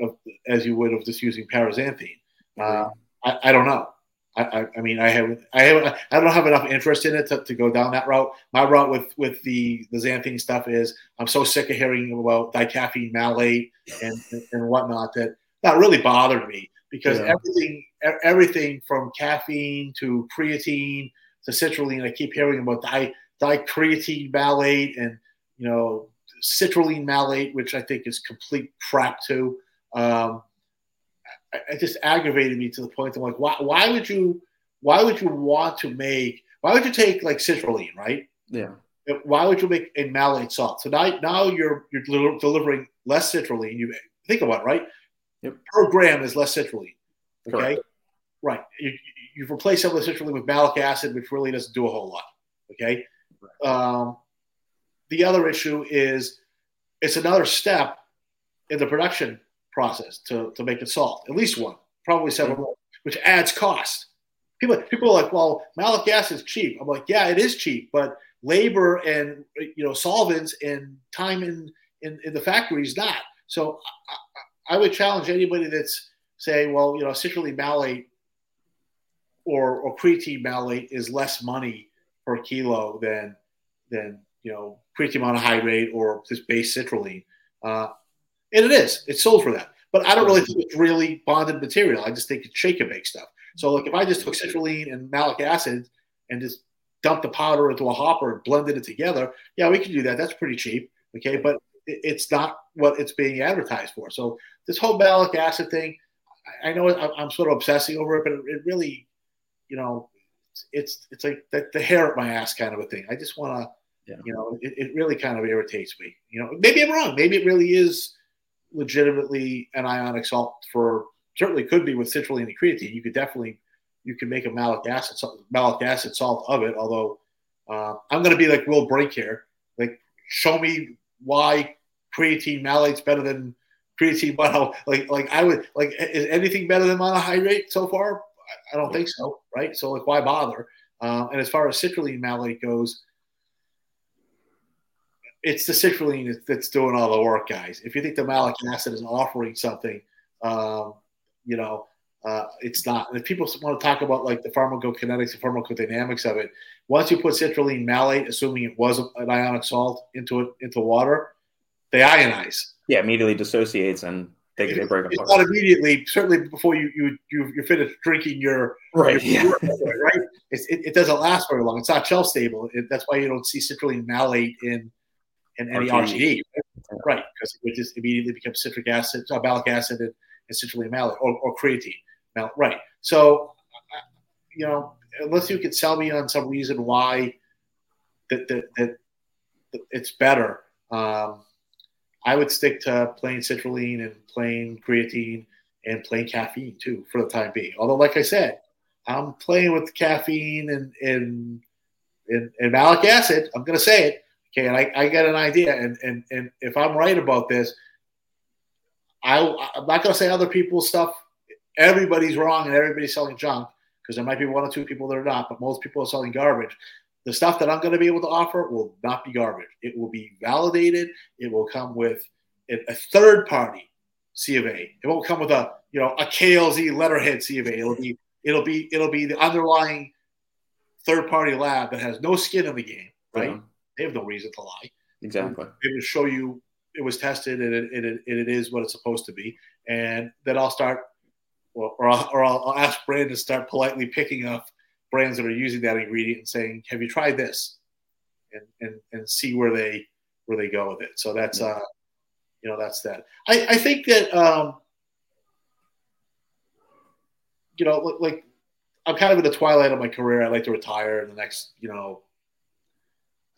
of, as you would of just using paraxanthine? Uh, I, I, don't know. I, I, I, mean, I have I have I don't have enough interest in it to, to go down that route. My route with with the the xanthine stuff is I'm so sick of hearing about dicaffeine malate and and whatnot that that really bothered me because yeah. everything everything from caffeine to creatine to citrulline. I keep hearing about di, dicreatine malate and you know citrulline malate, which I think is complete crap too. Um, it just aggravated me to the point I'm like, why, why would you, why would you want to make, why would you take like citrulline, right? Yeah. Why would you make a malate salt? So now, now you're you're delivering less citrulline. You think about it, right? Yep. Per gram is less citrulline. Okay. Correct. Right. You, you've replaced some of the citrulline with malic acid, which really doesn't do a whole lot. Okay. Um, the other issue is it's another step in the production process to, to make it salt, at least one, probably several more, which adds cost. People, people are like, well, malic acid is cheap. I'm like, yeah, it is cheap, but labor and you know solvents and time in in, in the factory is not. So I, I would challenge anybody that's saying, well, you know, citrulline malate or, or creatine malate is less money per kilo than than you know creatine monohydrate or just base citrulline. Uh, and it is. It's sold for that. But I don't really think it's really bonded material. I just think it's shake and bake stuff. So like if I just took citrulline and malic acid and just dumped the powder into a hopper and blended it together, yeah, we can do that. That's pretty cheap. Okay, but it's not what it's being advertised for. So this whole malic acid thing, I know I'm sort of obsessing over it, but it really you know, it's it's like the, the hair at my ass kind of a thing. I just want to, yeah. you know, it, it really kind of irritates me. You know, maybe I'm wrong. Maybe it really is legitimately an ionic salt for certainly could be with citrulline and creatine. You could definitely you can make a malic acid malic acid salt of it. Although uh, I'm going to be like Will Brink here, like show me why creatine malate's better than creatine mono. Like like I would like is anything better than monohydrate so far? I don't think so, right? So like, why bother? Um, and as far as citrulline malate goes, it's the citrulline that's doing all the work, guys. If you think the malic acid is offering something, um, you know, uh, it's not. And if people want to talk about like the pharmacokinetics and pharmacodynamics of it, once you put citrulline malate, assuming it was an ionic salt, into it into water, they ionize. Yeah, immediately dissociates and they, it, they break apart. Not immediately, certainly before you you you you finish drinking your right, your yeah. right. It, it, doesn't last very long. It's not shelf stable. It, that's why you don't see citrulline malate in any RTD. RTD yeah. right? Because it just immediately becomes citric acid, uh, malic acid, and, and citrulline malic, or, or creatine. Now, right. So, you know, unless you could sell me on some reason why that that, that, that it's better, um, I would stick to plain citrulline and plain creatine and plain caffeine too for the time being. Although, like I said, I'm playing with caffeine and and and, and malic acid. I'm going to say it. Okay, and I, I get an idea, and and and if I'm right about this, I I'm not going to say other people's stuff. Everybody's wrong, and everybody's selling junk because there might be one or two people that are not, but most people are selling garbage. The stuff that I'm going to be able to offer will not be garbage. It will be validated. It will come with a third party C of A. It won't come with a you know a KLZ letterhead C of A. It'll be it'll be it'll be the underlying third party lab that has no skin in the game, right? Yeah. They have no reason to lie. Exactly. They will show you it was tested and it, it, it is what it's supposed to be, and then I'll start, or or I'll, or I'll ask Brandon to start politely picking up brands that are using that ingredient and saying, "Have you tried this?" and and and see where they where they go with it. So that's uh, you know, that's that. I I think that um, you know, like I'm kind of in the twilight of my career. I'd like to retire in the next, you know,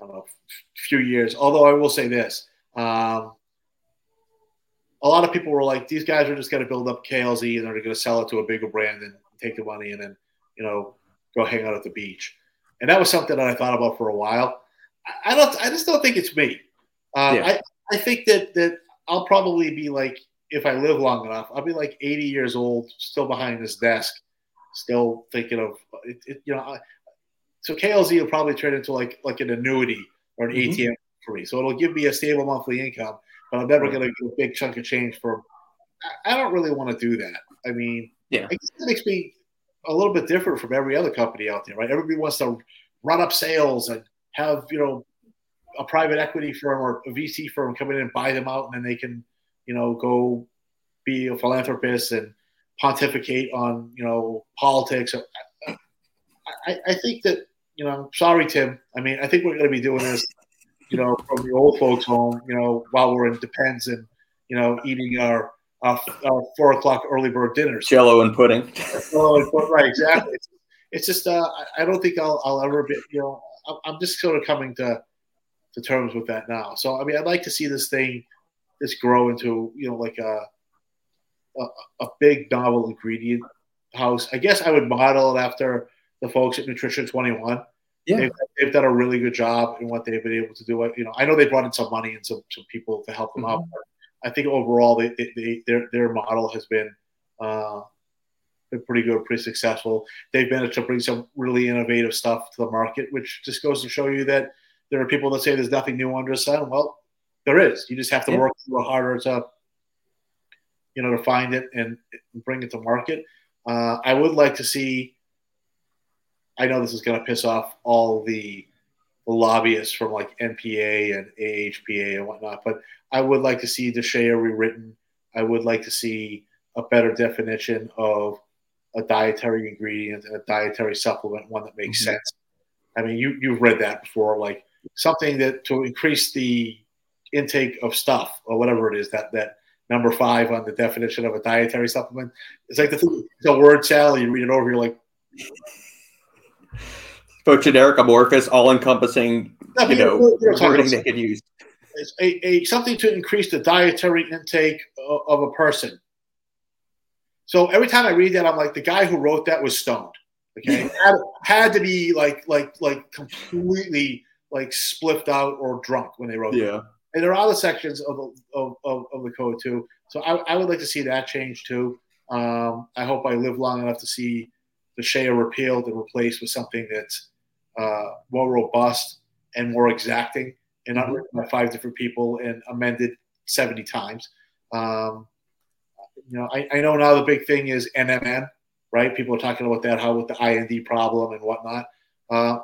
I don't know, few years. Although I will say this, um, a lot of people were like, these guys are just going to build up KLZ and they're going to sell it to a bigger brand and take the money and then, you know, go hang out at the beach. And that was something that I thought about for a while. I don't, I just don't think it's me. Uh, yeah. I, I think that, that I'll probably be like, if I live long enough, I'll be like 80 years old, still behind this desk, still thinking of it, it you know. I, so KLZ will probably turn into like like an annuity or an mm-hmm. ATM for me. So it'll give me a stable monthly income, but I'm never going to get a big chunk of change for. I don't really want to do that. I mean, yeah, I guess that makes me a little bit different from every other company out there, right? Everybody wants to run up sales and have you know a private equity firm or a VC firm come in and buy them out, and then they can you know go be a philanthropist and pontificate on you know politics. I, I think that you know, sorry Tim. I mean, I think we're going to be doing this, you know, from the old folks' home, you know, while we're in Depends and you know eating our our, our four o'clock early bird dinners. Jello and pudding. oh, right, exactly. It's, it's just uh, I don't think I'll, I'll ever be. You know, I'm just sort of coming to to terms with that now. So I mean, I'd like to see this thing this grow into you know like a a, a big novel ingredient house. I guess I would model it after the folks at Nutrition 21. Yeah. They've, they've, done a really good job in what they've been able to do. You know, I know they brought in some money and some, some people to help them mm-hmm. out. I think overall, they, they, they, their their model has been uh, been pretty good, pretty successful. They've been able to bring some really innovative stuff to the market, which just goes to show you that there are people that say there's nothing new under the sun. Well, there is. You just have to yeah. work a little harder to you know, to find it and bring it to market. Uh, I would like to see. I know this is going to piss off all the, lobbyists from like NPA and AHPA and whatnot, but I would like to see DSHEA rewritten. I would like to see a better definition of a dietary ingredient and a dietary supplement, one that makes mm-hmm. sense. I mean, you you've read that before, like something that to increase the intake of stuff or whatever it is that that number five on the definition of a dietary supplement. It's like the, the word salad, you read it over, you're like, so generic amorphous, all encompassing, no, you know, wording they can use. It's a, a, something to increase the dietary intake of, of a person. So every time I read that, I'm like, the guy who wrote that was stoned. Okay, had, had, to be like, like, like completely like spliffed out or drunk when they wrote. Yeah. And there are other sections of the, of, of, of the code too. So I, I, would like to see that change too. Um, I hope I live long enough to see DSHEA repealed and replaced with something that's uh, more robust and more exacting and not written by five different people and amended 70 times. Um, you know, I, I, know now the big thing is NMN, right? People are talking about that, how with the IND problem and whatnot. Uh,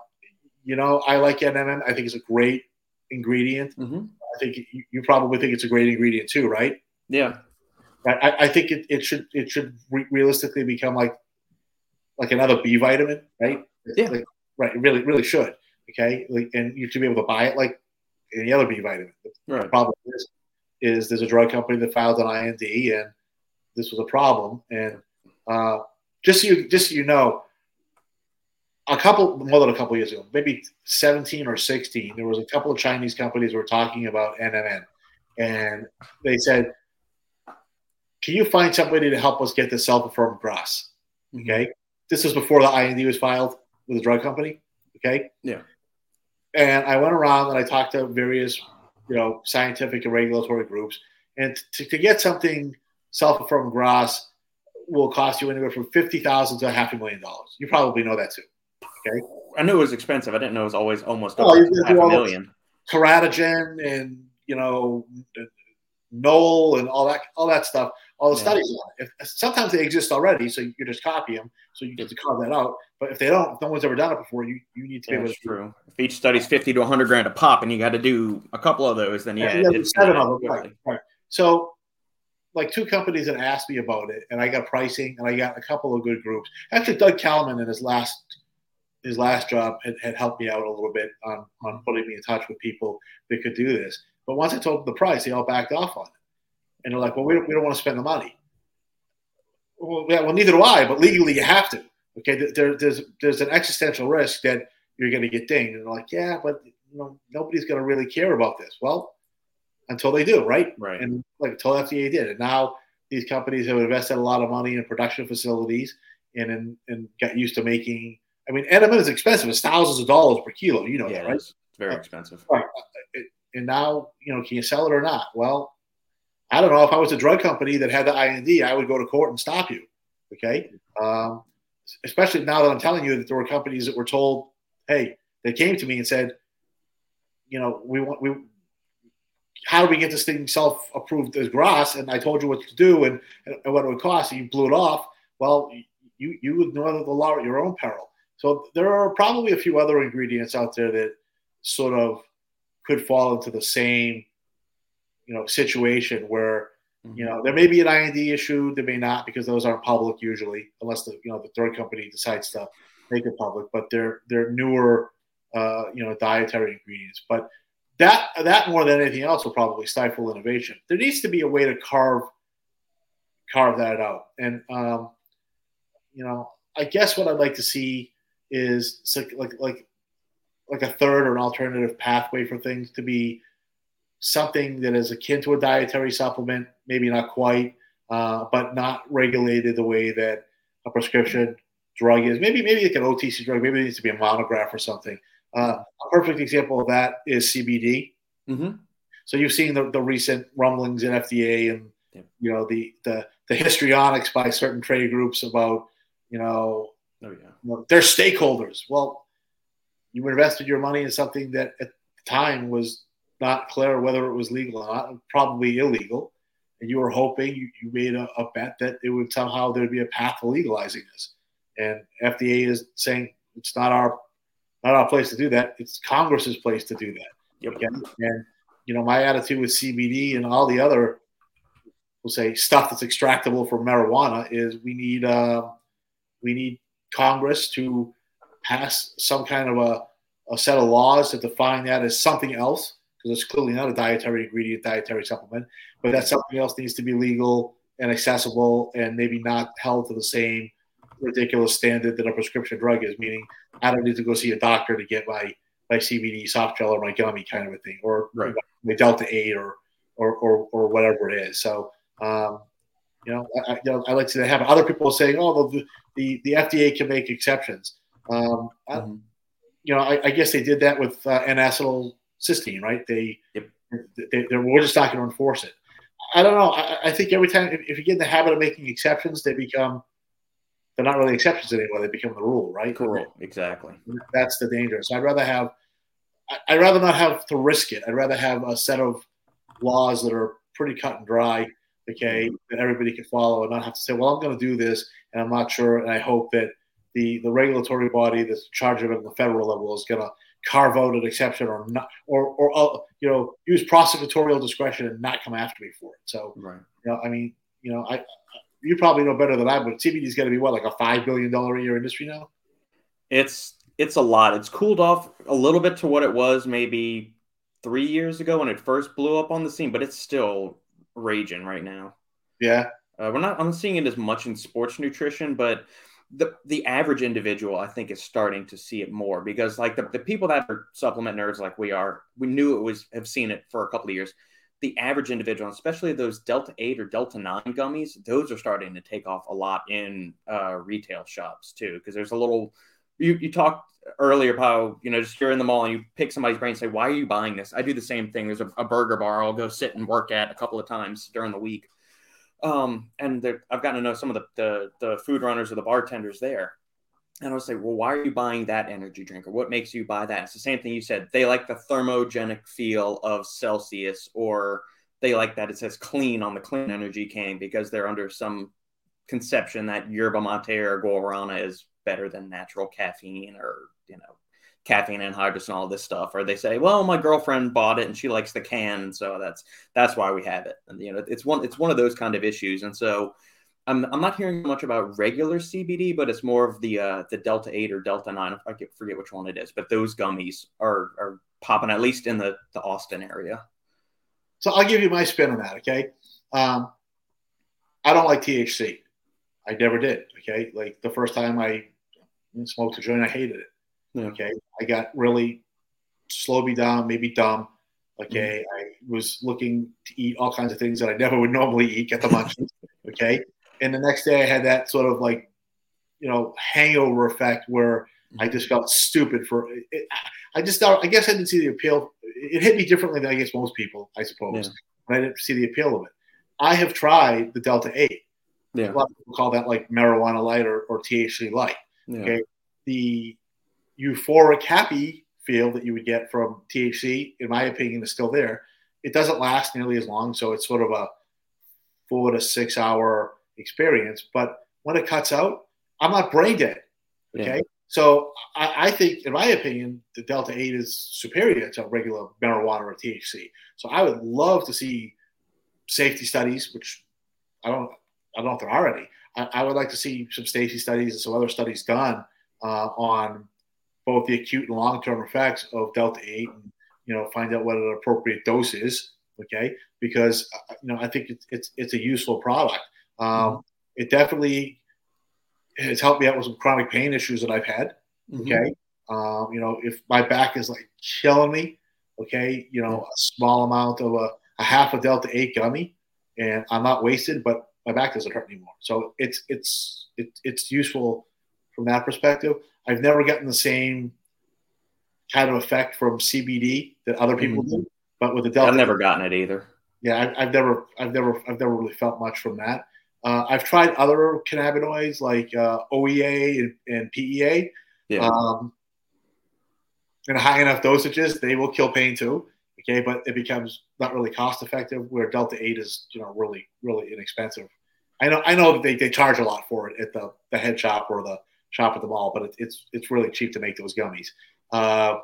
you know, I like NMN. I think it's a great ingredient. Mm-hmm. I think you, you, probably think it's a great ingredient too, right? Yeah. I, I think it, it should it should re- realistically become like like another B vitamin, right? Yeah. Like, right. It really really should. Okay. Like, and you should be able to buy it like any other B vitamin. The problem is is there's a drug company that filed an IND and this was a problem. And uh, just so you just so you know, a couple more than a couple years ago, maybe 17 or 16, there was a couple of Chinese companies were talking about NMN, and they said, "Can you find somebody to help us get the sulfur GRAS?" Okay, this was before the IND was filed with the drug company. Okay, yeah, and I went around and I talked to various, you know, scientific and regulatory groups, and to, to get something sulfur GRAS will cost you anywhere from fifty thousand to a half a million dollars. You probably know that too. Okay. I knew it was expensive. I didn't know it was always almost oh, half a million. Teratogen and you know NOAEL and all that all that stuff. All the yeah. studies on it. If, sometimes they exist already, so you just copy them. So you get to carve that out. But if they don't, if no one's ever done it before, you you need to yeah, be able to. true. If each study's fifty to hundred grand a pop, and you got to do a couple of those, then yeah, yeah it's seven of them. Right, right. So like two companies that asked me about it, and I got pricing, and I got a couple of good groups. Actually, Doug Kalman in his last his last job had, had helped me out a little bit on, on putting me in touch with people that could do this. But once I told them the price, they all backed off on it. And they're like, well, we don't, we don't want to spend the money. Well, yeah, well, neither do I, but legally you have to. Okay, there, there's there's an existential risk that you're going to get dinged. And they're like, yeah, but you know, nobody's going to really care about this. Well, until they do, right? Right. And like until FDA did, and now these companies have invested a lot of money in production facilities and in, and got used to making I mean, NMN is expensive. It's thousands of dollars per kilo. You know yeah, that, right? It's very expensive. Right. Uh, and now, you know, can you sell it or not? Well, I don't know. If I was a drug company that had the IND, I would go to court and stop you. Okay. Um, especially now that I'm telling you that there were companies that were told, hey, they came to me and said, you know, we want, we, how do we get this thing self approved as GRAS? And I told you what to do and, and what it would cost, and you blew it off. Well, you, you would ignore the law at your own peril. So there are probably a few other ingredients out there that sort of could fall into the same, you know, situation where, mm-hmm. you know, there may be an IND issue, there may not because those aren't public usually, unless the you know the drug company decides to make it public. But they're they're newer, uh, you know, dietary ingredients. But that that more than anything else will probably stifle innovation. There needs to be a way to carve carve that out, and um, you know, I guess what I'd like to see is like like like a third or an alternative pathway for things to be something that is akin to a dietary supplement, maybe not quite, uh, but not regulated the way that a prescription drug is. Maybe maybe like an OTC drug. Maybe it needs to be a monograph or something. Uh, a perfect example of that is CBD. Mm-hmm. So you've seen the, the recent rumblings in FDA and yeah. you know the, the the histrionics by certain trade groups about you know Oh yeah. Well, they're stakeholders. Well, you invested your money in something that at the time was not clear whether it was legal or not, probably illegal. And you were hoping you, you made a, a bet that it would somehow there'd be a path to legalizing this. And FDA is saying it's not our not our place to do that. It's Congress's place to do that. Yep. Okay? And you know, my attitude with CBD and all the other, we'll say, stuff that's extractable from marijuana is we need uh, we need Congress to pass some kind of a, a set of laws that define that as something else, because it's clearly not a dietary ingredient, dietary supplement, but that something else needs to be legal and accessible and maybe not held to the same ridiculous standard that a prescription drug is, meaning I don't need to go see a doctor to get my, my CBD soft gel or my gummy kind of a thing, or right. my Delta 8 or, or, or, or whatever it is. So, um, you know, I, you know, I like to have other people saying, "Oh, the the, the FDA can make exceptions." Um, mm-hmm. I, you know, I, I, guess they did that with uh, N-acetylcysteine, right? They, yep. they, we're just not going to enforce it. I don't know. I, I think every time if, if, you get in the habit of making exceptions, they become they're not really exceptions anymore. They become the rule, right? Cool. Exactly. That's the danger. So I'd rather have I'd rather not have to risk it. I'd rather have a set of laws that are pretty cut and dry okay, mm-hmm. that everybody can follow and not have to say, well, I'm going to do this and I'm not sure. And I hope that the, the regulatory body that's in charge of it at the federal level is going to carve out an exception or not, or, or, uh, you know, use prosecutorial discretion and not come after me for it. So, right. you know, I mean, you know, I, you probably know better than I, but CBD is going to be what, like a $5 billion a year industry now? It's, it's a lot. It's cooled off a little bit to what it was maybe three years ago when it first blew up on the scene, but it's still raging right now. Yeah. Uh, we're not. I'm seeing it as much in sports nutrition, but the the average individual, I think, is starting to see it more because, like the, the people that are supplement nerds like we are, we knew it was have seen it for a couple of years. The average individual, especially those Delta Eight or Delta Nine gummies, those are starting to take off a lot in uh, retail shops too. Because there's a little. You you talked earlier how you know just you're in the mall and you pick somebody's brain and say, "Why are you buying this?" I do the same thing. There's a, a burger bar I'll go sit and work at a couple of times during the week um, and I've gotten to know some of the, the, the food runners or the bartenders there. And I'll say, well, why are you buying that energy drink? Or what makes you buy that? It's the same thing you said. They like the thermogenic feel of Celsius, or they like that it says clean on the clean energy can because they're under some conception that yerba mate or guarana is better than natural caffeine or, you know, caffeine anhydrous and all this stuff or they say well my girlfriend bought it and she likes the can so that's that's why we have it and you know it's one it's one of those kind of issues and so I'm, I'm not hearing much about regular CBD, but it's more of the uh, the Delta Eight or Delta Nine. I forget which one it is, but those gummies are are popping at least in the the Austin area. So I'll give you my spin on that. Okay, um, I don't like THC. I never did. Okay, like the first time I smoked a joint, I hated it. Yeah. Okay. I got really slow me down, maybe dumb. Okay. Mm-hmm. I was looking to eat all kinds of things that I never would normally eat, get the munchies. okay. And the next day I had that sort of like, you know, hangover effect where I just felt stupid for it. I just thought, I guess I didn't see the appeal. It hit me differently than I guess most people, I suppose. Yeah. But I didn't see the appeal of it. I have tried the Delta 8. Yeah. A lot of people call that like marijuana light or, or THC light. Yeah. Okay. The euphoric happy feel that you would get from THC, in my opinion, is still there. It doesn't last nearly as long, so it's sort of a four to six hour experience. But when it cuts out, I'm not brain dead. Okay. Yeah. So I, I, think, in my opinion, the Delta 8 is superior to regular marijuana or THC. So I would love to see safety studies, which I don't, I don't know if there are any. I, I would like to see some safety studies and some other studies done uh, on both the acute and long-term effects of delta 8 and you know find out what an appropriate dose is okay because uh, you know i think it's it's, it's a useful product um, mm-hmm. it definitely has helped me out with some chronic pain issues that i've had mm-hmm. okay um, you know if my back is like killing me okay you know a small amount of a, a half a delta 8 gummy and i'm not wasted but my back doesn't hurt anymore so it's it's it, it's useful from that perspective I've never gotten the same kind of effect from CBD that other people mm-hmm. do. But with the Delta, I've never gotten it either. Yeah, I, have never, I've never, I've never really felt much from that. Uh, I've tried other cannabinoids like uh, OEA and, and PEA. Yeah. Um, in high enough dosages, they will kill pain too. Okay, but it becomes not really cost effective. Where Delta Eight is, you know, really, really inexpensive. I know, I know that they, they charge a lot for it at the the head shop or the shop at the mall, but it, it's it's really cheap to make those gummies. Uh,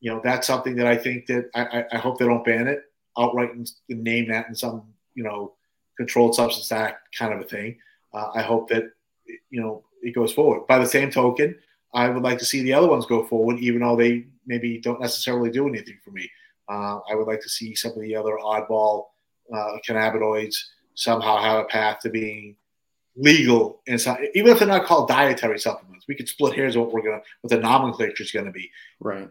you know, that's something that I think that I, I hope they don't ban it outright and name that in some you know controlled substance act kind of a thing. Uh, I hope that you know it goes forward. By the same token, I would like to see the other ones go forward, even though they maybe don't necessarily do anything for me. Uh, I would like to see some of the other oddball uh, cannabinoids somehow have a path to being legal inside, even if they're not called dietary supplements. We could split hairs what we're gonna, what the nomenclature is to be. Right.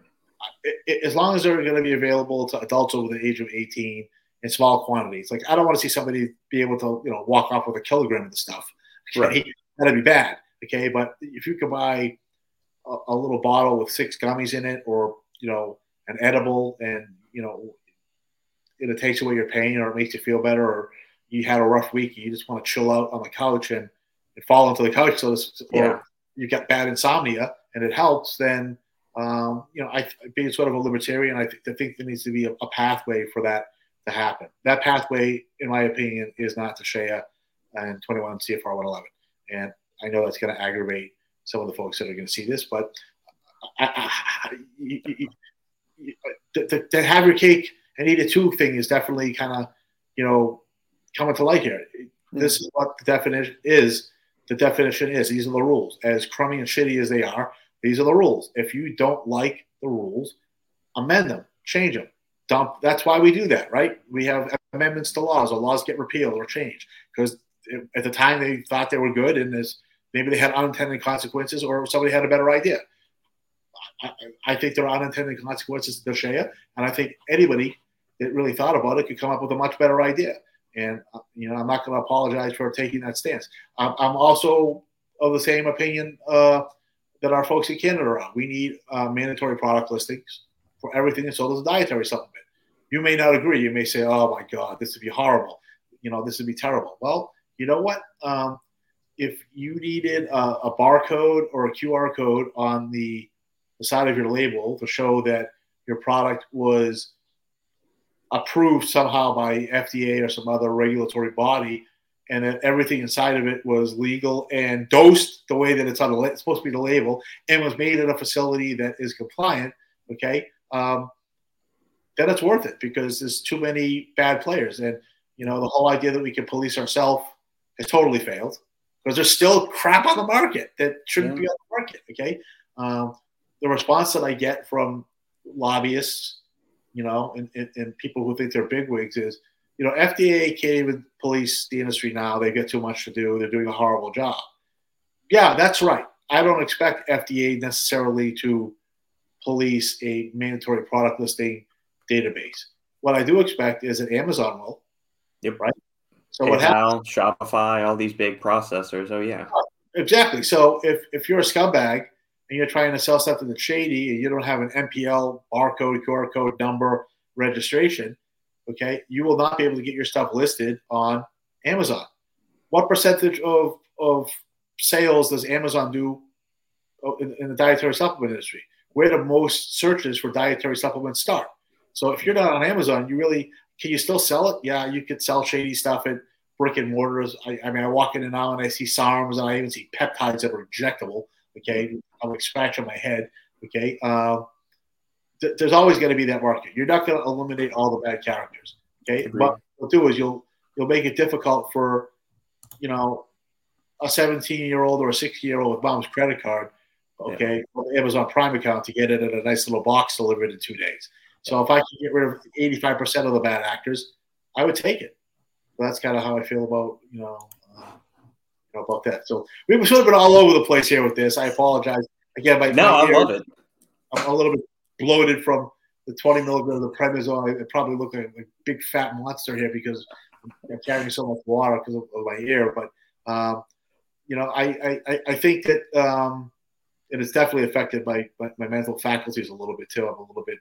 As long as they're to be available to adults over the age of 18 in small quantities. Like I don't want to see somebody be able to, you know, walk off with a kilogram of the stuff. Okay? Right. That'd be bad. Okay. But if you could buy a, a little bottle with six gummies in it or, you know, an edible and, you know, it takes away your pain or it makes you feel better or you had a rough week, you just want to chill out on the couch and, and fall into the couch, so yeah. or you get bad insomnia and it helps, then um, you know, I being sort of a libertarian, I, th- I think there needs to be a, a, pathway for that to happen. That pathway, in my opinion, is not DSHEA and 21 CFR 111. And I know that's going to aggravate some of the folks that are going to see this, but I, I, you, you, you, to, to, have your cake and eat it too thing is definitely kind of, you know, coming to light here. Hmm. This is what the definition is. The definition is these are the rules. As crummy and shitty as they are, these are the rules. If you don't like the rules, amend them, change them. dump. That's why we do that, right? We have amendments to laws, or laws get repealed or changed because at the time they thought they were good, and as maybe they had unintended consequences, or somebody had a better idea. I, I think there are unintended consequences to DSHEA, and I think anybody that really thought about it could come up with a much better idea. And uh, you know, I'm not going to apologize for taking that stance. I'm, I'm also of the same opinion uh, that our folks in Canada are. We need uh, mandatory product listings for everything that's sold as a dietary supplement. You may not agree. You may say, "Oh my God, this would be horrible." You know, this would be terrible. Well, you know what? Um, if you needed a, a, barcode or a QR code on the, the side of your label to show that your product was approved somehow by FDA or some other regulatory body, and that everything inside of it was legal and dosed the way that it's on the it's supposed to be the label, and was made at a facility that is compliant. Okay, um, then it's worth it because there's too many bad players, and you know the whole idea that we can police ourselves has totally failed because there's still crap on the market that shouldn't yeah. be on the market. Okay, um, the response that I get from lobbyists, you know, and, and, and people who think they're bigwigs is, you know, FDA can't even police the industry now. They get too much to do. They're doing a horrible job. Yeah, that's right. I don't expect FDA necessarily to police a mandatory product listing database. What I do expect is that Amazon will. Yep. Right. So PayPal, what happens? Shopify, all these big processors. Oh yeah. Exactly. So if if you're a scumbag and you're trying to sell something that's shady and you don't have an MPL barcode, QR code number registration, okay, you will not be able to get your stuff listed on Amazon. What percentage of of sales does Amazon do oh, in, in the dietary supplement industry? Where do most searches for dietary supplements start? So if you're not on Amazon, you really can you still sell it? Yeah, you could sell shady stuff at brick and mortars. I, I mean, I walk in and out and I see SARMs and I even see peptides that are injectable. Okay, I'm like scratching my head. Okay, uh, th- there's always going to be that market. You're not going to eliminate all the bad characters. Okay, Agreed. but what you'll do is you'll you'll make it difficult for you know a 17 year old or a 16 year old with mom's credit card. Okay, yeah. Amazon Prime account to get it in a nice little box delivered in two days. So if I can get rid of 85% of the bad actors, I would take it. So that's kind of how I feel about, you know, know, about that. So we've sort of been all over the place here with this. I apologize. Again, my, no, I love it. I'm a little bit bloated from the 20 milligram of the prednisone. I probably look like a big fat monster here because I'm carrying so much water because of, of my ear. But, um, you know, I, I, I think that, um, and it's definitely affected my, my, my mental faculties a little bit too. I'm a little bit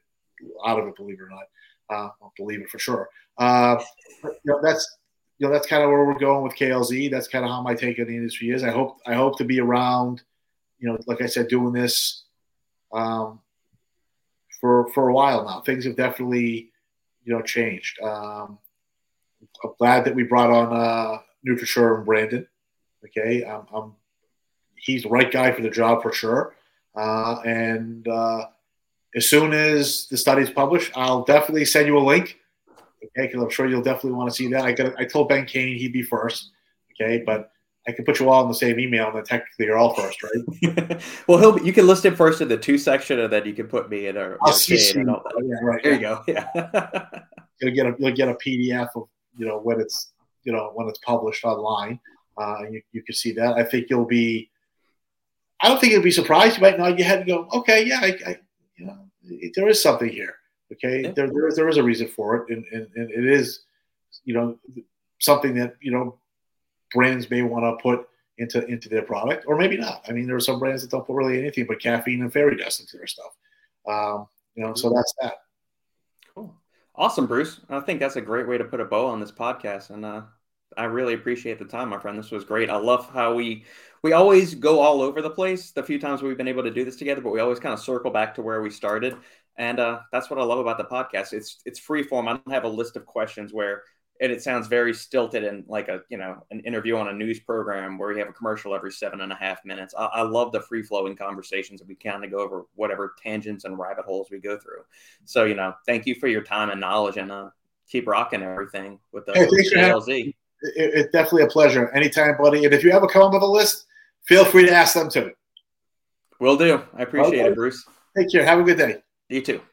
out of it, believe it or not. Uh, I'll believe it for sure. Uh, you know, that's you know that's kind of where we're going with KLZ. That's kind of how my take on the industry is. I hope I hope to be around. You know, like I said, doing this um, for for a while now. Things have definitely you know changed. Um, I'm glad that we brought on uh, NutriSure and Brandon. Okay, I'm, I'm, he's the right guy for the job for sure. Uh, and uh, as soon as the study's published, I'll definitely send you a link. Okay, because I'm sure you'll definitely want to see that. I got I told Ben Kane he'd be first. Okay, but I can put you all in the same email, and then technically you're all first, right? well, he'll you can list him first in the two section, and then you can put me in. Or, I'll see you. Oh, yeah, right. There yeah. you go. Yeah. you'll get a you'll get a PDF of you know when it's you know when it's published online. Uh, you you can see that. I think you'll be. I don't think you'll be surprised. You might nod your head and go, "Okay, yeah, I, I you know, there is something here. Okay, yeah. there, there is there is a reason for it, and, and, and it is, you know, something that you know brands may want to put into into their product, or maybe not. I mean, there are some brands that don't put really anything but caffeine and fairy dust into their stuff. Um, you know, so mm-hmm. that's that. Cool, awesome, Bruce. I think that's a great way to put a bow on this podcast, and uh, I really appreciate the time, my friend. This was great. I love how we we always go all over the place the few times we've been able to do this together, but we always kind of circle back to where we started. And uh, that's what I love about the podcast. It's it's free form. I don't have a list of questions where and it sounds very stilted and like a you know an interview on a news program where you have a commercial every seven and a half minutes. I, I love the free flowing conversations that we kind of go over whatever tangents and rabbit holes we go through. So you know, thank you for your time and knowledge and uh, keep rocking everything with the hey, It's definitely a pleasure. Anytime, buddy. And if you ever come up with a list, feel free to ask them too. Will do. I appreciate okay. it, Bruce. Take care. Have a good day. You too.